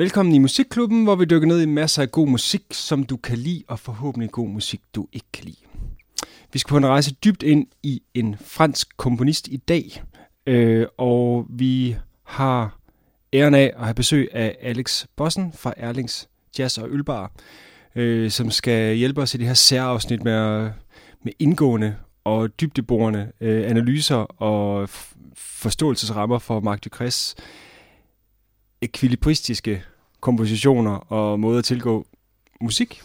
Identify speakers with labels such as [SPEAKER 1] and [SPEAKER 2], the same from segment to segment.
[SPEAKER 1] Velkommen i Musikklubben, hvor vi dykker ned i masser af god musik, som du kan lide, og forhåbentlig god musik, du ikke kan lide. Vi skal på en rejse dybt ind i en fransk komponist i dag, øh, og vi har æren af at have besøg af Alex Bossen fra Erlings Jazz og Ølbar, øh, som skal hjælpe os i det her særafsnit med, med indgående og dybdeborende øh, analyser og forståelsesrammer for Marc Ducres ekvilibristiske kompositioner og måder at tilgå musik.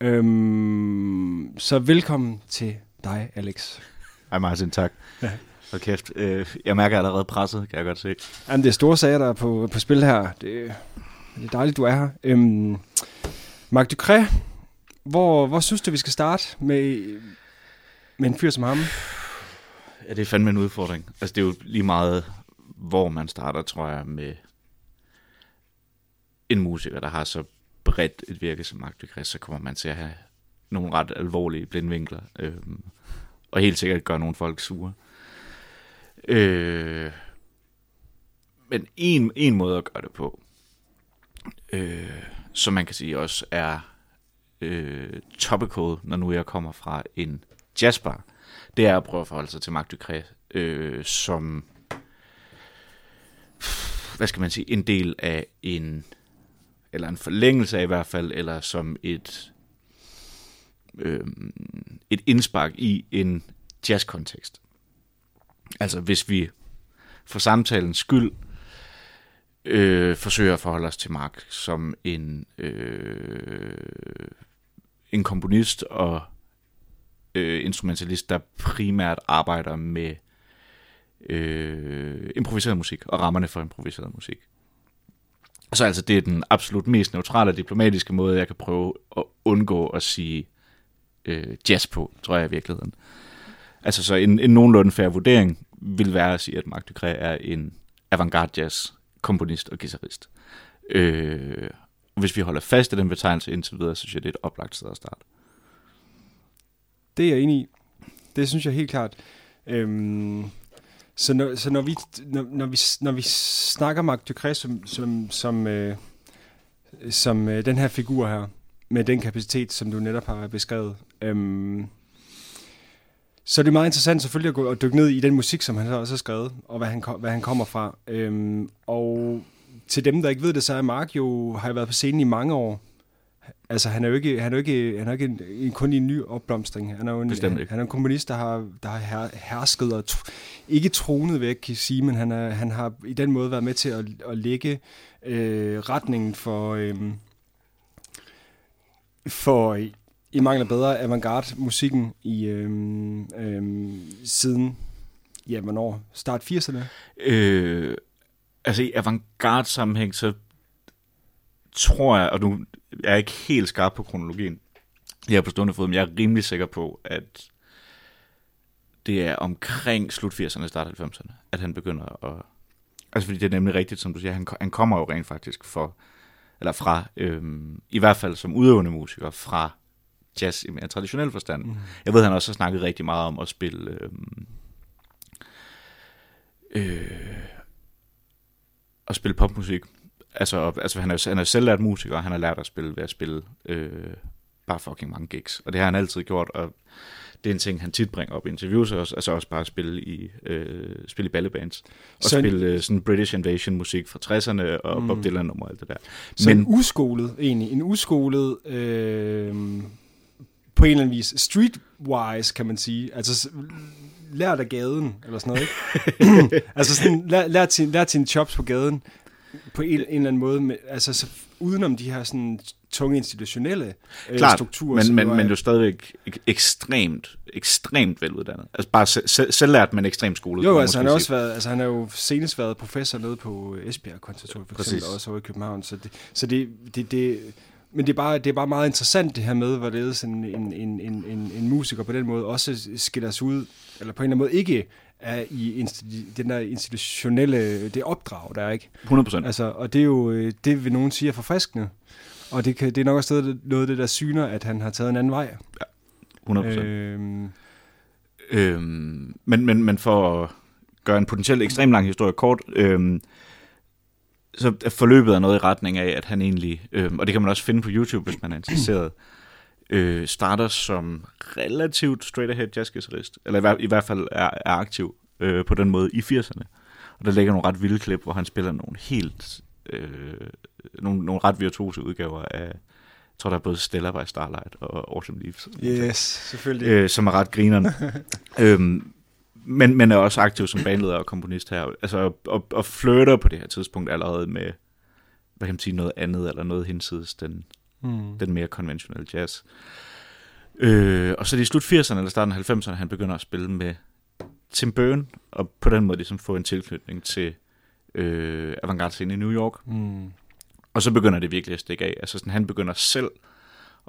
[SPEAKER 1] Øhm, så velkommen til dig, Alex.
[SPEAKER 2] Hej Martin, tak. Ja. Og kæft, øh, jeg mærker allerede presset, kan jeg godt se.
[SPEAKER 1] Jamen, det er store sager, der er på, på spil her. Det, det er dejligt, du er her. Øhm, Marc Ducré, hvor, hvor synes du, vi skal starte med, med en fyr som ham?
[SPEAKER 2] Ja, det er fandme en udfordring. Altså, det er jo lige meget, hvor man starter, tror jeg, med en musiker, der har så bredt et virke som Mark Ducrest, så kommer man til at have nogle ret alvorlige blindvinkler, øh, og helt sikkert gøre nogle folk sure. Øh, men en, en måde at gøre det på, øh, som man kan sige også er øh, topical, når nu jeg kommer fra en jazzbar, det er at prøve at forholde sig til Marc Ducré øh, som, hvad skal man sige, en del af en eller en forlængelse af i hvert fald, eller som et, øh, et indspark i en jazzkontekst. Altså hvis vi for samtalens skyld øh, forsøger at forholde os til Mark som en, øh, en komponist og øh, instrumentalist, der primært arbejder med øh, improviseret musik og rammerne for improviseret musik. Så altså, det er den absolut mest neutrale og diplomatiske måde, jeg kan prøve at undgå at sige øh, jazz på, tror jeg i virkeligheden. Altså, så en, en nogenlunde færre vurdering vil være at sige, at Marc Ducré er en avantgarde jazz komponist og guitarist. Øh, hvis vi holder fast i den betegnelse indtil videre, så synes jeg, det er et oplagt sted at starte.
[SPEAKER 1] Det er jeg enig i. Det synes jeg helt klart. Øhm, så når, så når, vi, når, når, vi, når vi snakker Marc Ducré som, som, som, øh, som øh, den her figur her, med den kapacitet, som du netop har beskrevet, øhm, så det er meget interessant selvfølgelig at gå og dykke ned i den musik, som han også har skrevet, og hvad han, hvad han kommer fra. Øhm, og til dem, der ikke ved det, så er Mark jo, har jeg været på scenen i mange år, Altså, han er jo ikke, han er jo ikke, han er ikke en, en, kun i en ny opblomstring. Han er jo en, han, han er en kommunist, der har, der har her, hersket og tro, ikke tronet væk, kan sige, men han, er, han har i den måde været med til at, at lægge øh, retningen for, øh, for i mangler bedre avantgarde musikken i øh, øh, siden, ja, hvornår? Start 80'erne?
[SPEAKER 2] Øh, altså i avantgarde sammenhæng, så tror jeg, og nu jeg er ikke helt skarp på kronologien, jeg er på stående fod, men jeg er rimelig sikker på, at det er omkring slut 80'erne, start 90'erne, at han begynder at... Altså fordi det er nemlig rigtigt, som du siger, han, han kommer jo rent faktisk for, eller fra, øhm, i hvert fald som udøvende musiker, fra jazz i mere traditionel forstand. Mm. Jeg ved, han også har snakket rigtig meget om at spille... Øhm, øh, at spille popmusik altså, altså han, er, han er selv lært musiker, og han har lært at spille ved at spille øh, bare fucking mange gigs. Og det har han altid gjort, og det er en ting, han tit bringer op i interviews, også, altså også bare at spille i, øh, spille i ballebands. Og så spille øh, sådan British Invasion musik fra 60'erne, og mm. Bob Dylan og alt det der.
[SPEAKER 1] Så Men, en uskolet, egentlig, en uskolet, øh, på en eller anden vis, streetwise, kan man sige, altså lært af gaden, eller sådan noget, ikke? altså sådan, lær, lær, til, lær til en chops på gaden, på en, en eller anden måde, med, altså så udenom de her sådan tunge institutionelle øh, Klart, strukturer.
[SPEAKER 2] men, men, men du er stadigvæk ek- ekstremt, ekstremt veluddannet. Altså bare selv, selvlært, men ekstremt skolet.
[SPEAKER 1] Jo, altså han har også været, altså han har jo senest været professor nede på Esbjerg Konservatorium for Præcis. eksempel, også over i København, så det, så det, det, det men det er, bare, det er bare meget interessant det her med, hvorledes en, en, en, en, en, en musiker på den måde også skiller sig ud, eller på en eller anden måde ikke er i den der institutionelle, det opdrag, der er ikke.
[SPEAKER 2] 100%.
[SPEAKER 1] Altså, og det er jo, øh, det vil nogen sige er forfriskende. Og det, kan, det er nok også noget af det, der syner, at han har taget en anden vej.
[SPEAKER 2] Ja, 100%. Øhm. Øhm, men, men, men for at gøre en potentielt ekstremt lang historie kort, øhm, så forløbet er noget i retning af, at han egentlig, øh, og det kan man også finde på YouTube, hvis man er interesseret, øh, starter som relativt straight-ahead jazzguitarist, eller i, hver, i hvert fald er, er aktiv øh, på den måde i 80'erne. Og der ligger nogle ret vilde klip, hvor han spiller nogle helt, øh, nogle, nogle ret virtuose udgaver af, jeg tror der er både Stella by Starlight og Autumn Leaves.
[SPEAKER 1] Yes, selvfølgelig.
[SPEAKER 2] Øh, som er ret grineren. øhm, men, men er også aktiv som bandleder og komponist her. Altså, og, og, og flirter på det her tidspunkt allerede med, hvad kan man sige, noget andet, eller noget hinsides den, mm. den mere konventionelle jazz. Øh, og så det i slut 80'erne eller starten af 90'erne, han begynder at spille med Tim Byrne, og på den måde ligesom få en tilknytning til øh, avantgarde i New York. Mm. Og så begynder det virkelig at stikke af. Altså sådan, han begynder selv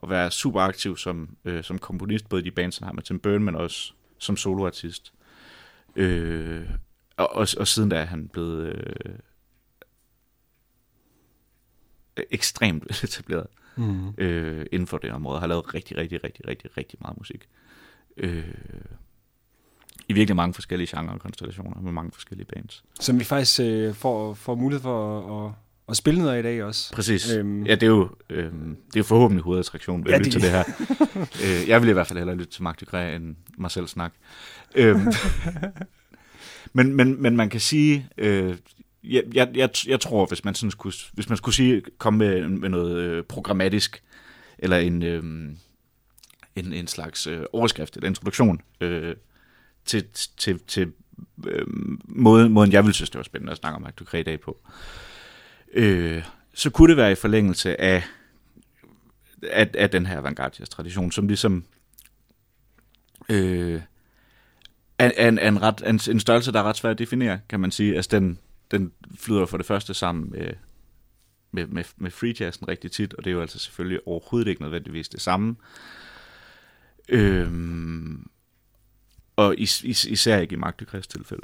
[SPEAKER 2] at være super aktiv som, øh, som komponist, både i de bands, han har med Tim Byrne, men også som soloartist. Øh, og, og, og siden da er han blevet øh, ekstremt etableret mm. øh, inden for det område. Har lavet rigtig, rigtig, rigtig, rigtig, rigtig meget musik. Øh, I virkelig mange forskellige genrer og konstellationer med mange forskellige bands.
[SPEAKER 1] Som vi faktisk øh, får, får mulighed for at, at, at spille noget af i dag også.
[SPEAKER 2] Præcis. Øhm. Ja, det er jo, øh, det er forhåbentlig hovedattraktion ved ja, at lytte det... til det her. øh, jeg vil i hvert fald hellere lytte til Mark Dugré end mig selv snakke. Øhm, men, men, men man kan sige, øh, jeg, jeg, jeg, jeg tror, hvis man, sådan skulle, hvis man skulle sige, komme med, med noget øh, programmatisk, eller en, øh, en, en slags øh, overskrift eller introduktion øh, til, til, til øh, måden, måden, jeg ville synes, det var spændende at snakke om Mark i dag på, øh, så kunne det være i forlængelse af, af, af den her avantgardias tradition, som ligesom øh, er, er, en, er en, ret, en, en størrelse, der er ret svær at definere, kan man sige. Altså, den, den flyder for det første sammen med, med, med, med free jazzen rigtig tit, og det er jo altså selvfølgelig overhovedet ikke nødvendigvis det samme. Øhm, og is, is, især ikke i Magdekreds tilfælde.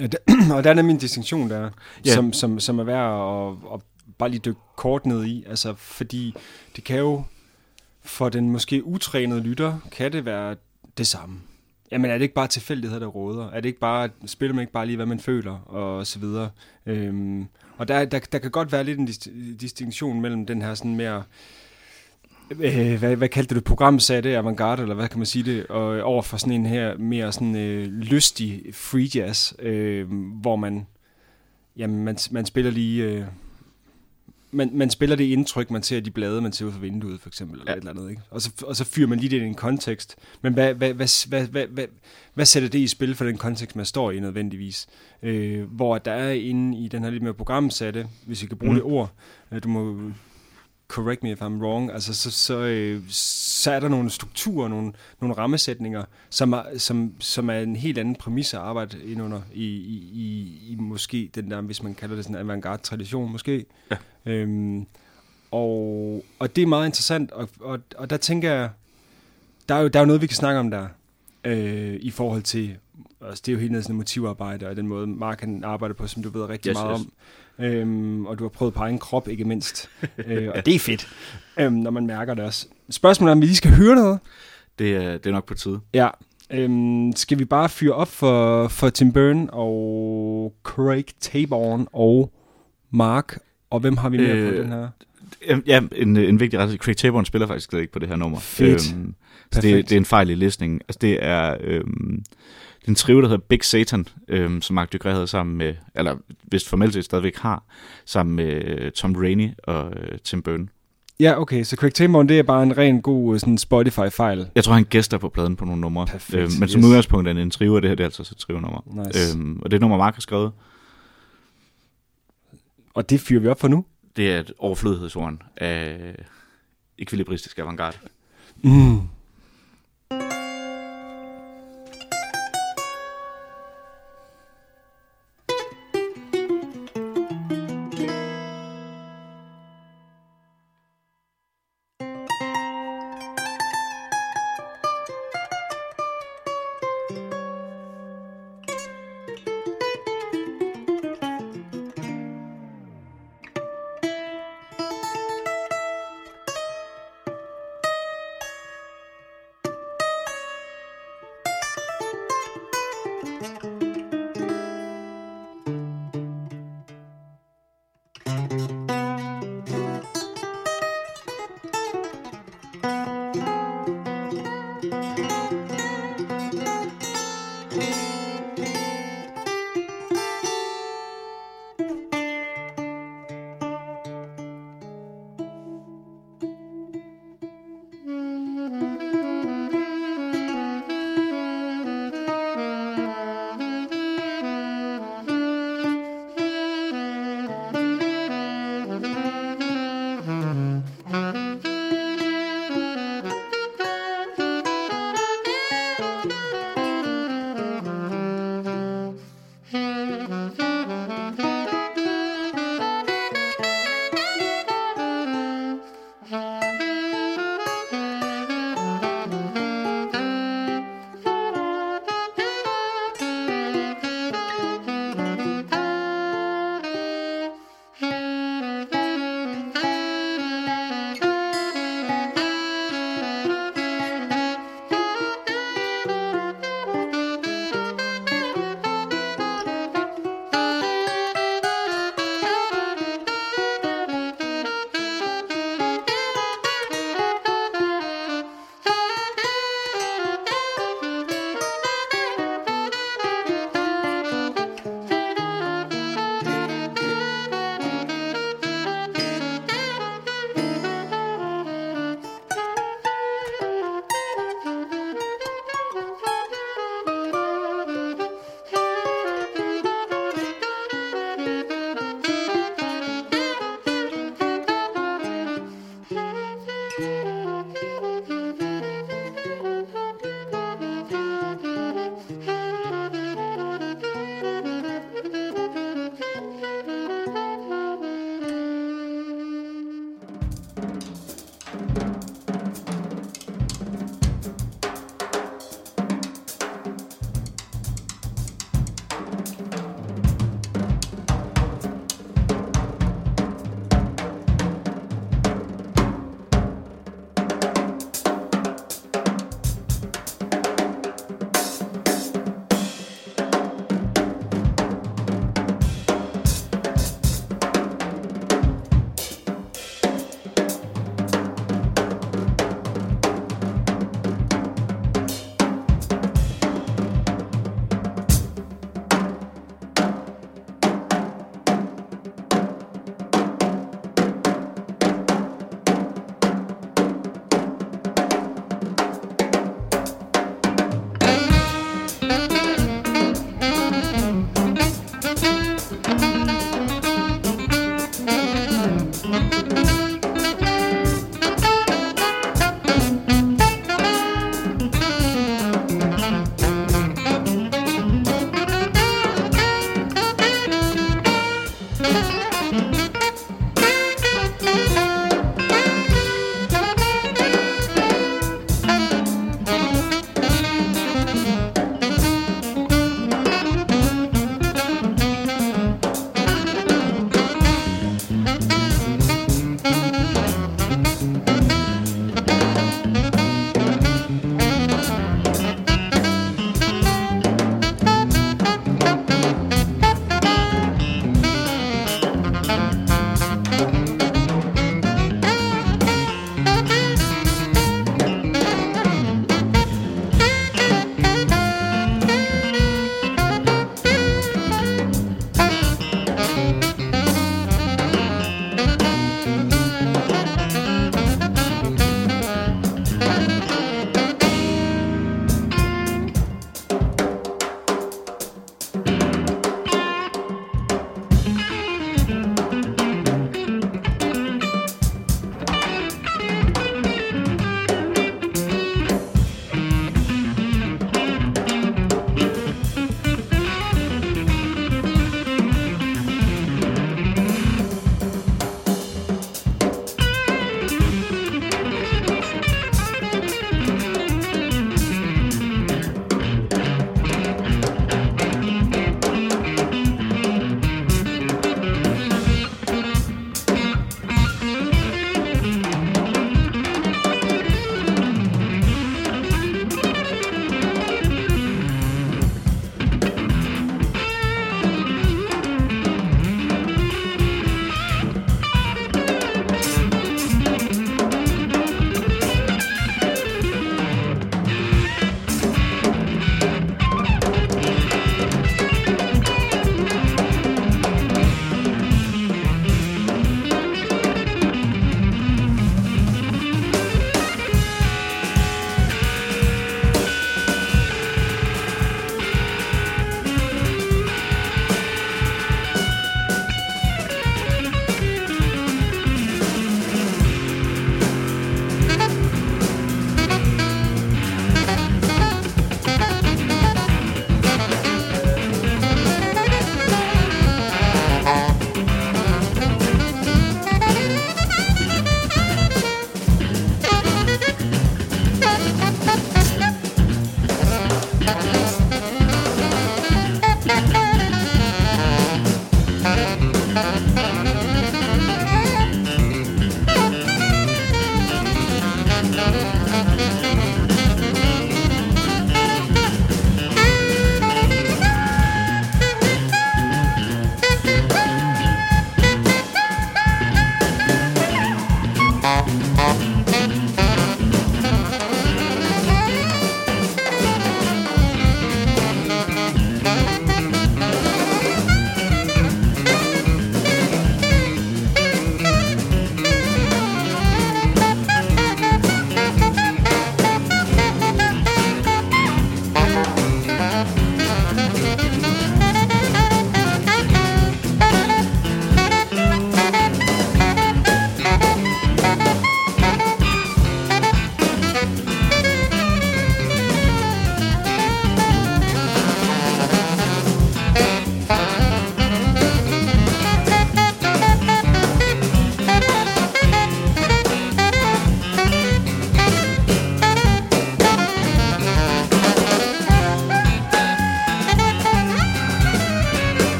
[SPEAKER 1] Ja, der, og der er nemlig en distinktion der, ja. som, som, som er værd at, at bare lige dykke kort ned i, altså fordi det kan jo for den måske utrænede lytter, kan det være det samme. Jamen er det ikke bare tilfældighed, der råder? Er det ikke bare, spiller man ikke bare lige, hvad man føler, og så videre? Øhm, og der, der, der kan godt være lidt en distinktion mellem den her sådan mere, øh, hvad, hvad kaldte du det, programsatte avantgarde, eller hvad kan man sige det, og over for sådan en her mere sådan øh, lystig free jazz, øh, hvor man, jamen man, man spiller lige... Øh, man, man spiller det indtryk, man ser de blade, man ser ud fra vinduet, for eksempel, eller ja. et eller andet, ikke? Og så, og så fyrer man lige det i en kontekst. Men hvad, hvad, hvad, hvad, hvad, hvad, hvad sætter det i spil for den kontekst, man står i nødvendigvis? Øh, hvor der er inde i den her lidt mere programsatte, hvis vi kan bruge mm. det ord, øh, du må correct me if I'm wrong, altså så, så, øh, så er der nogle strukturer, nogle, nogle rammesætninger, som er, som, som er en helt anden præmis at arbejde ind under i, i, i, i måske den der, hvis man kalder det sådan en avantgarde tradition måske. Ja. Øhm, og, og det er meget interessant, og, og, og der tænker jeg, der er jo, der er jo noget, vi kan snakke om der, øh, i forhold til, altså det er jo helt sådan motivarbejde, og den måde, Mark han arbejder på, som du ved rigtig yes, meget yes. om. Øhm, og du har prøvet på egen krop, ikke mindst. øh, og det er fedt, øhm, når man mærker det også. Spørgsmålet er, om vi lige skal høre noget?
[SPEAKER 2] Det er, det er nok på tide.
[SPEAKER 1] Ja. Øhm, skal vi bare fyre op for, for Tim Byrne og Craig Taborn og Mark? Og hvem har vi med øh, på den her?
[SPEAKER 2] Ja, en, en vigtig ret. Craig Taborn spiller faktisk ikke på det her nummer.
[SPEAKER 1] Fedt. Øhm,
[SPEAKER 2] så det, det er en fejl i listningen. Altså det er... Øhm, den trio, der hedder Big Satan, øhm, som Mark Dugré havde sammen med, eller hvis formelt set stadigvæk har, sammen med øh, Tom Rainey og øh, Tim Byrne.
[SPEAKER 1] Ja, okay, så Craig Taborn, det er bare en ren god sådan Spotify-fejl.
[SPEAKER 2] Jeg tror, han gæster på pladen på nogle numre. Perfekt, øhm, men yes. som udgangspunkt er det en trio, og det her det er altså et trio-nummer. Nice. Øhm, og det er nummer, Mark har skrevet.
[SPEAKER 1] Og det fyrer vi op for nu?
[SPEAKER 2] Det er et overflødighedshorn af ekvilibristisk avantgarde.
[SPEAKER 1] Mm.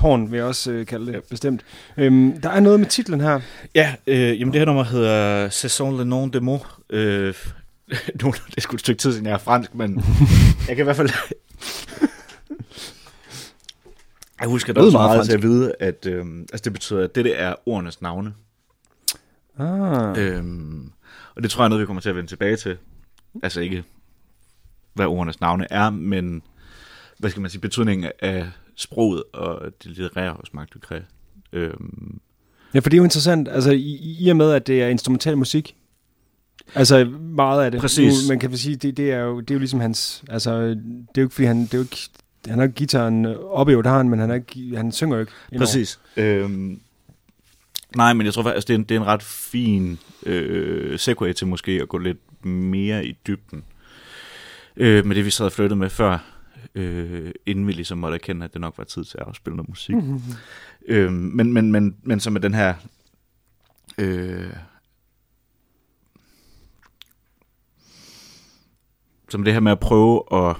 [SPEAKER 1] Overflødighedshorn vil jeg også øh, kalde det,
[SPEAKER 2] Ja.
[SPEAKER 1] bestemt. Øhm, der er noget med titlen her.
[SPEAKER 2] Ja, øh, jamen det her nummer hedder Saison le nom de mots. Øh, nu, det er sgu et stykke tid siden, jeg er fransk, men jeg kan i hvert fald... jeg husker
[SPEAKER 1] Det
[SPEAKER 2] da
[SPEAKER 1] meget
[SPEAKER 2] meget til
[SPEAKER 1] fransk.
[SPEAKER 2] at vide, at øh, altså det betyder, at det er ordenes navne.
[SPEAKER 1] Ah.
[SPEAKER 2] Øhm, og det tror jeg er noget, vi kommer til at vende tilbage til. Altså ikke, hvad ordenes navne er, men hvad skal man sige, betydningen af sproget og det litterære hos Marc Ducret. Øhm,
[SPEAKER 1] Ja, for det er jo interessant, altså i, i og med, at det er instrumental musik, altså meget af det.
[SPEAKER 2] Præcis.
[SPEAKER 1] Nu, man kan sige, det, det, er jo, det er jo ligesom hans, altså det er jo ikke, fordi han, det er jo ikke, han har ikke gitaren jo, der har han, men han, er ikke, han synger jo ikke. indover.
[SPEAKER 2] Præcis. Øhm, nej, men jeg tror faktisk, det er en, det er en ret fin øh, segue til måske at gå lidt mere i dybden. Øh, med det, vi sad og flyttede med før, øh, inden vi ligesom måtte erkende, at det nok var tid til at afspille noget musik.
[SPEAKER 1] Mhm.
[SPEAKER 2] Øh, men, men, men, men så med den her... Øh, som det her med at prøve at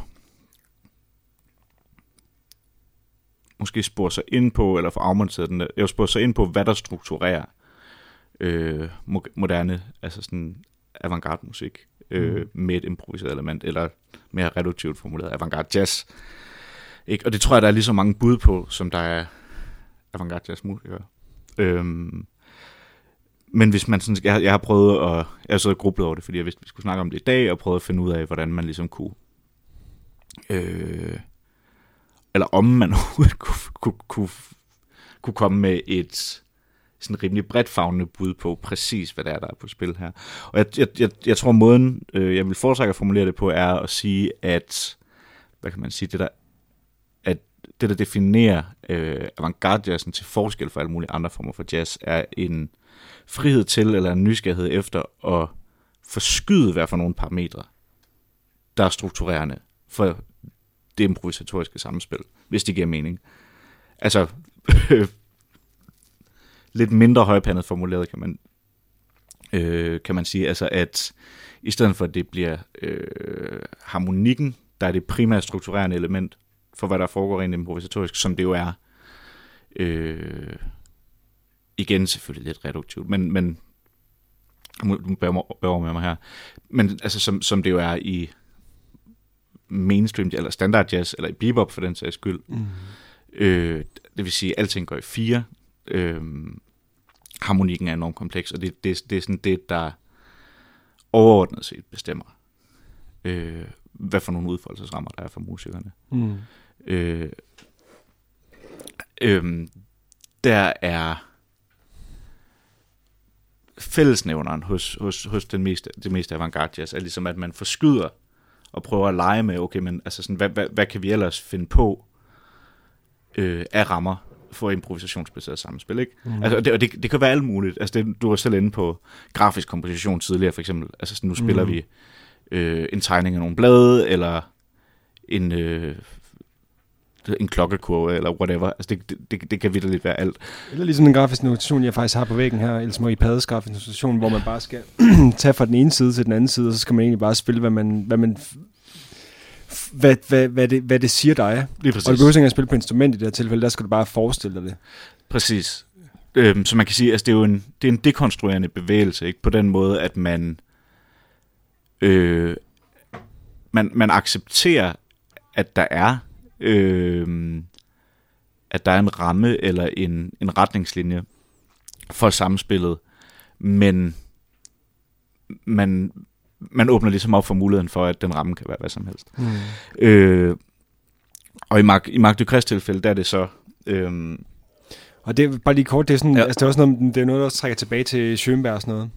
[SPEAKER 2] måske spore sig ind på, eller få afmonteret den, jeg spore sig ind på, hvad der strukturerer øh, mo- moderne, altså sådan avantgarde musik øh, med et improviseret element, eller mere reduktivt formuleret avantgarde jazz. Ikke? Og det tror jeg, der er lige så mange bud på, som der er avantgarde jazz musikere. Øhm, men hvis man sådan, jeg, jeg har prøvet at, jeg har siddet og grublet over det, fordi jeg vidste, vi skulle snakke om det i dag, og prøvet at finde ud af, hvordan man ligesom kunne, øh, eller om man overhovedet kunne, kunne, kunne, kunne komme med et sådan rimelig bredt fagnende bud på præcis, hvad det er, der er på spil her. Og jeg, jeg, jeg, jeg tror, måden, øh, jeg vil foretrække at formulere det på, er at sige, at, hvad kan man sige, det der, at det, der definerer øh, avantgarde-jazzen til forskel fra alle mulige andre former for jazz, er en frihed til, eller en nysgerrighed efter at forskyde hvad for nogle parametre, der er strukturerende for det improvisatoriske samspil, hvis det giver mening. Altså, lidt mindre højpandet formuleret, kan man, øh, kan man sige. Altså, at i stedet for, at det bliver øh, harmonikken, der er det primære strukturerende element for, hvad der foregår rent improvisatorisk, som det jo er. Øh, igen selvfølgelig lidt reduktivt, men, men nu bærer med mig her. Men altså, som, som det jo er i mainstream, eller standard jazz, eller i bebop for den sags skyld.
[SPEAKER 1] Mm.
[SPEAKER 2] Øh, det vil sige, at alting går i fire. Øh, harmonikken er enormt kompleks, og det, det, det er sådan det, der overordnet set bestemmer, øh, hvad for nogle udfoldelsesrammer der er for musikerne.
[SPEAKER 1] Mm.
[SPEAKER 2] Øh, øh, der er fællesnævneren hos, hos, hos den meste, det meste avantgarde jazz, er ligesom, at man forskyder og prøver at lege med, okay, men altså sådan, hvad, hvad, hvad kan vi ellers finde på øh, af rammer for improvisationsbaseret samspil, ikke? Mm. Altså, og det, og det, det kan være alt muligt. Altså, det, du var selv inde på grafisk komposition tidligere, for eksempel. Altså, sådan, nu spiller
[SPEAKER 1] Mm.
[SPEAKER 2] vi øh, en tegning af nogle blade, eller en, øh, en klokkekurve, eller whatever. Altså, det, det, det, det kan vitterligt være alt.
[SPEAKER 1] Eller ligesom den grafiske notation, jeg faktisk har på væggen her, Elsmo i Pades grafiske notation, hvor man bare skal tage fra den ene side til den anden side, og så skal man egentlig bare spille, hvad man, hvad man hvad, hvad, hvad, det, hvad det siger dig.
[SPEAKER 2] Lige
[SPEAKER 1] Og du behøver ikke engang spille på instrument i det her tilfælde, der skal du bare forestille dig det.
[SPEAKER 2] Præcis. Øhm, så man kan sige, at altså, det er jo en, det er en dekonstruerende bevægelse, ikke? på den måde, at man, øh, man, man accepterer, at der er øh, at der er en ramme eller en, en retningslinje for samspillet, men man, man åbner ligesom op for muligheden for, at den ramme kan være hvad som helst.
[SPEAKER 1] Mm.
[SPEAKER 2] Øh, og i Mark, i Mark Ducres tilfælde, der er det så... Øh,
[SPEAKER 1] Og det er bare lige kort, det er, sådan,
[SPEAKER 2] Ja.
[SPEAKER 1] altså, det er også noget, det er noget, der også trækker tilbage til Schönberg og sådan noget.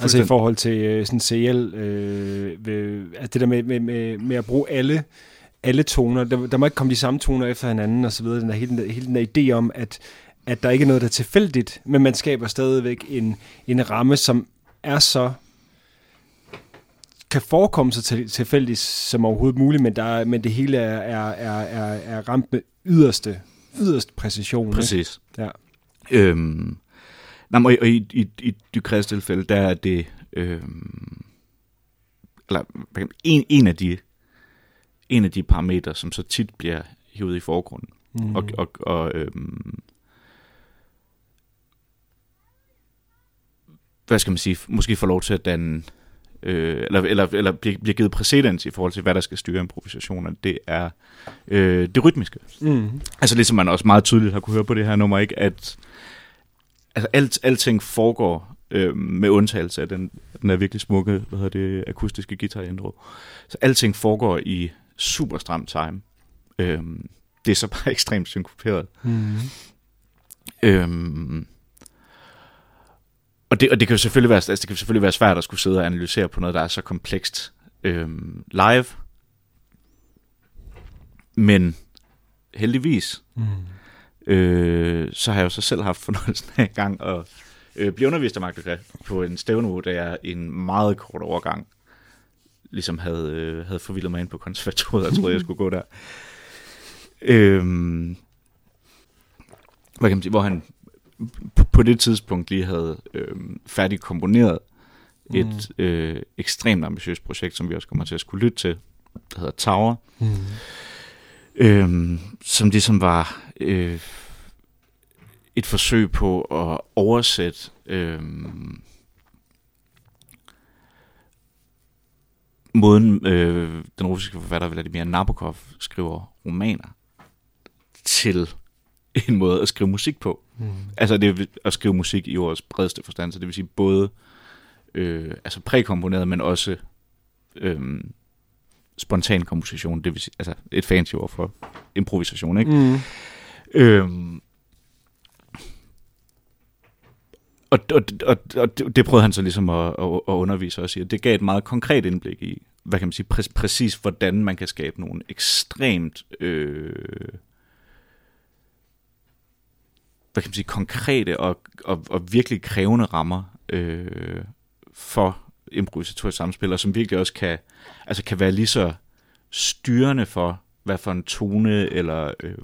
[SPEAKER 1] Altså i forhold til øh, sådan CL, øh, ved, altså det der med, med, med, med at bruge alle, alle toner, der, der må ikke komme de samme toner efter hinanden og så videre, den der, hele, den der, hele den der idé om, at, at der ikke er noget, der er tilfældigt, men man skaber stadigvæk en, en ramme, som er så kan forekomme så til, tilfældigt som overhovedet muligt, men, der, er- men det hele er, er, er, er, ramt med yderste, yderst præcision. ikke?
[SPEAKER 2] Præcis.
[SPEAKER 1] Ja.
[SPEAKER 2] Øhm, nej, men, og i, i, i Ducres tilfælde, der er det... Øhm, eller en, en, af de, en af de parametre, som så tit bliver hivet i forgrunden.
[SPEAKER 1] Mm.
[SPEAKER 2] Og, og, og øhm, hvad skal man sige, måske få lov til at danne, øh, eller, eller, eller bliver, bliver givet præcedens i forhold til, hvad der skal styre improvisationer, det er øh, det rytmiske.
[SPEAKER 1] Mm.
[SPEAKER 2] Altså ligesom man også meget tydeligt har kunne høre på det her nummer, ikke? at altså alt, alting foregår øh, med undtagelse af den, den der virkelig smukke, hvad hedder det, akustiske guitar-intro. Så alting foregår i super stram time. Øh, det er så bare ekstremt synkoperet.
[SPEAKER 1] Mm.
[SPEAKER 2] Øhm, og, det, og det kan jo selvfølgelig være, altså, det kan selvfølgelig være svært at skulle sidde og analysere på noget, der er så komplekst øhm, live. Men heldigvis,
[SPEAKER 1] Mm.
[SPEAKER 2] øh, så har jeg jo så selv haft fornøjelsen af en gang at øh, blive undervist af Magda på en stævne, da jeg i en meget kort overgang ligesom havde, øh, havde forvildet mig ind på konservatoriet, og troede, jeg skulle gå der. Øhm, hvad kan man sige, hvor han på, det tidspunkt lige havde øh, færdig komponeret et
[SPEAKER 1] Mm.
[SPEAKER 2] øh, ekstremt ambitiøst projekt, som vi også kommer til at skulle lytte til, der hedder Tower,
[SPEAKER 1] Mm.
[SPEAKER 2] øhm, som ligesom var øh, et forsøg på at oversætte øhm, måden øh, den russiske forfatter Vladimir Nabokov skriver romaner til en måde at skrive musik på.
[SPEAKER 1] Mm.
[SPEAKER 2] Altså det er at skrive musik i ordets bredeste forstand, så det vil sige både øh, altså prækomponeret, men også øh, spontan komposition, det vil sige altså et fancy ord for improvisation, ikke?
[SPEAKER 1] Mm.
[SPEAKER 2] Øhm, og, og, og, og det det prøvede han så ligesom at, at, at undervise os i, og det gav et meget konkret indblik i, hvad kan man sige, præ, præcis hvordan man kan skabe nogle ekstremt øh, hvad kan man sige, konkrete og, og, og virkelig krævende rammer øh, for improvisatorisk samspil, og som virkelig også kan, altså kan være lige så styrende for, hvad for en tone eller øh,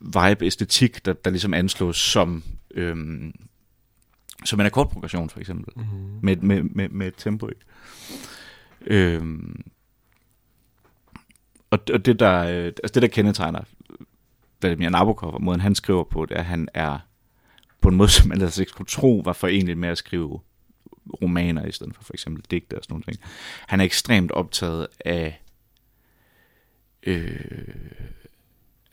[SPEAKER 2] vibe, æstetik, der, der ligesom anslås som, øhm, som en akkordprogression, for eksempel,
[SPEAKER 1] Mm.
[SPEAKER 2] med, med, med, med et tempo. Ikke? Øhm, og, og det, der, øh, altså det, der kendetegner Vladimir Nabokov, og måden han skriver på, det er, at han er på en måde, som man ellers ikke skulle tro, var forenligt med at skrive romaner, i stedet for for eksempel digte og sådan nogle ting. Han er ekstremt optaget af øh,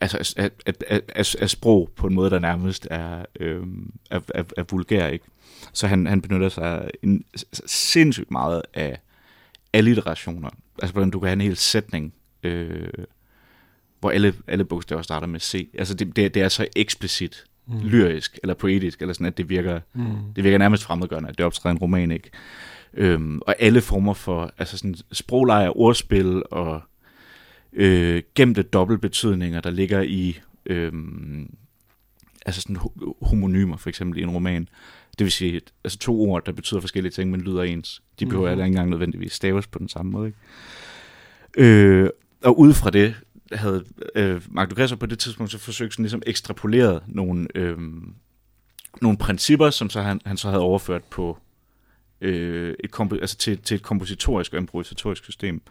[SPEAKER 2] altså af, af, af, af, af sprog på en måde, der nærmest er, øh, er, er, er vulgær, ikke? Så han, han benytter sig en, sindssygt meget af alliterationer. Altså, hvordan du kan have en hel sætning, øh, hvor alle, alle bogstaver starter med C. Altså, det, det, det er så eksplicit
[SPEAKER 1] Mm.
[SPEAKER 2] lyrisk eller poetisk, eller sådan, at det virker,
[SPEAKER 1] Mm.
[SPEAKER 2] det virker nærmest fremmedgørende, at det optræder en roman, ikke? Øhm, og alle former for altså sådan sprogleje, ordspil og øh, gemte dobbeltbetydninger, der ligger i øhm, altså sådan ho- homonymer, for eksempel i en roman. Det vil sige, at, altså to ord, der betyder forskellige ting, men lyder ens. De behøver mm. ikke engang nødvendigvis staves på den samme måde. Ikke? Øh, og ud fra det havde øh, Mark Lucrezio på det tidspunkt så forsøgt sådan ligesom ekstrapoleret nogle, øh, nogle principper, som så han, han så havde overført på øh, et kompo- altså til, til et kompositorisk og improvisatorisk system,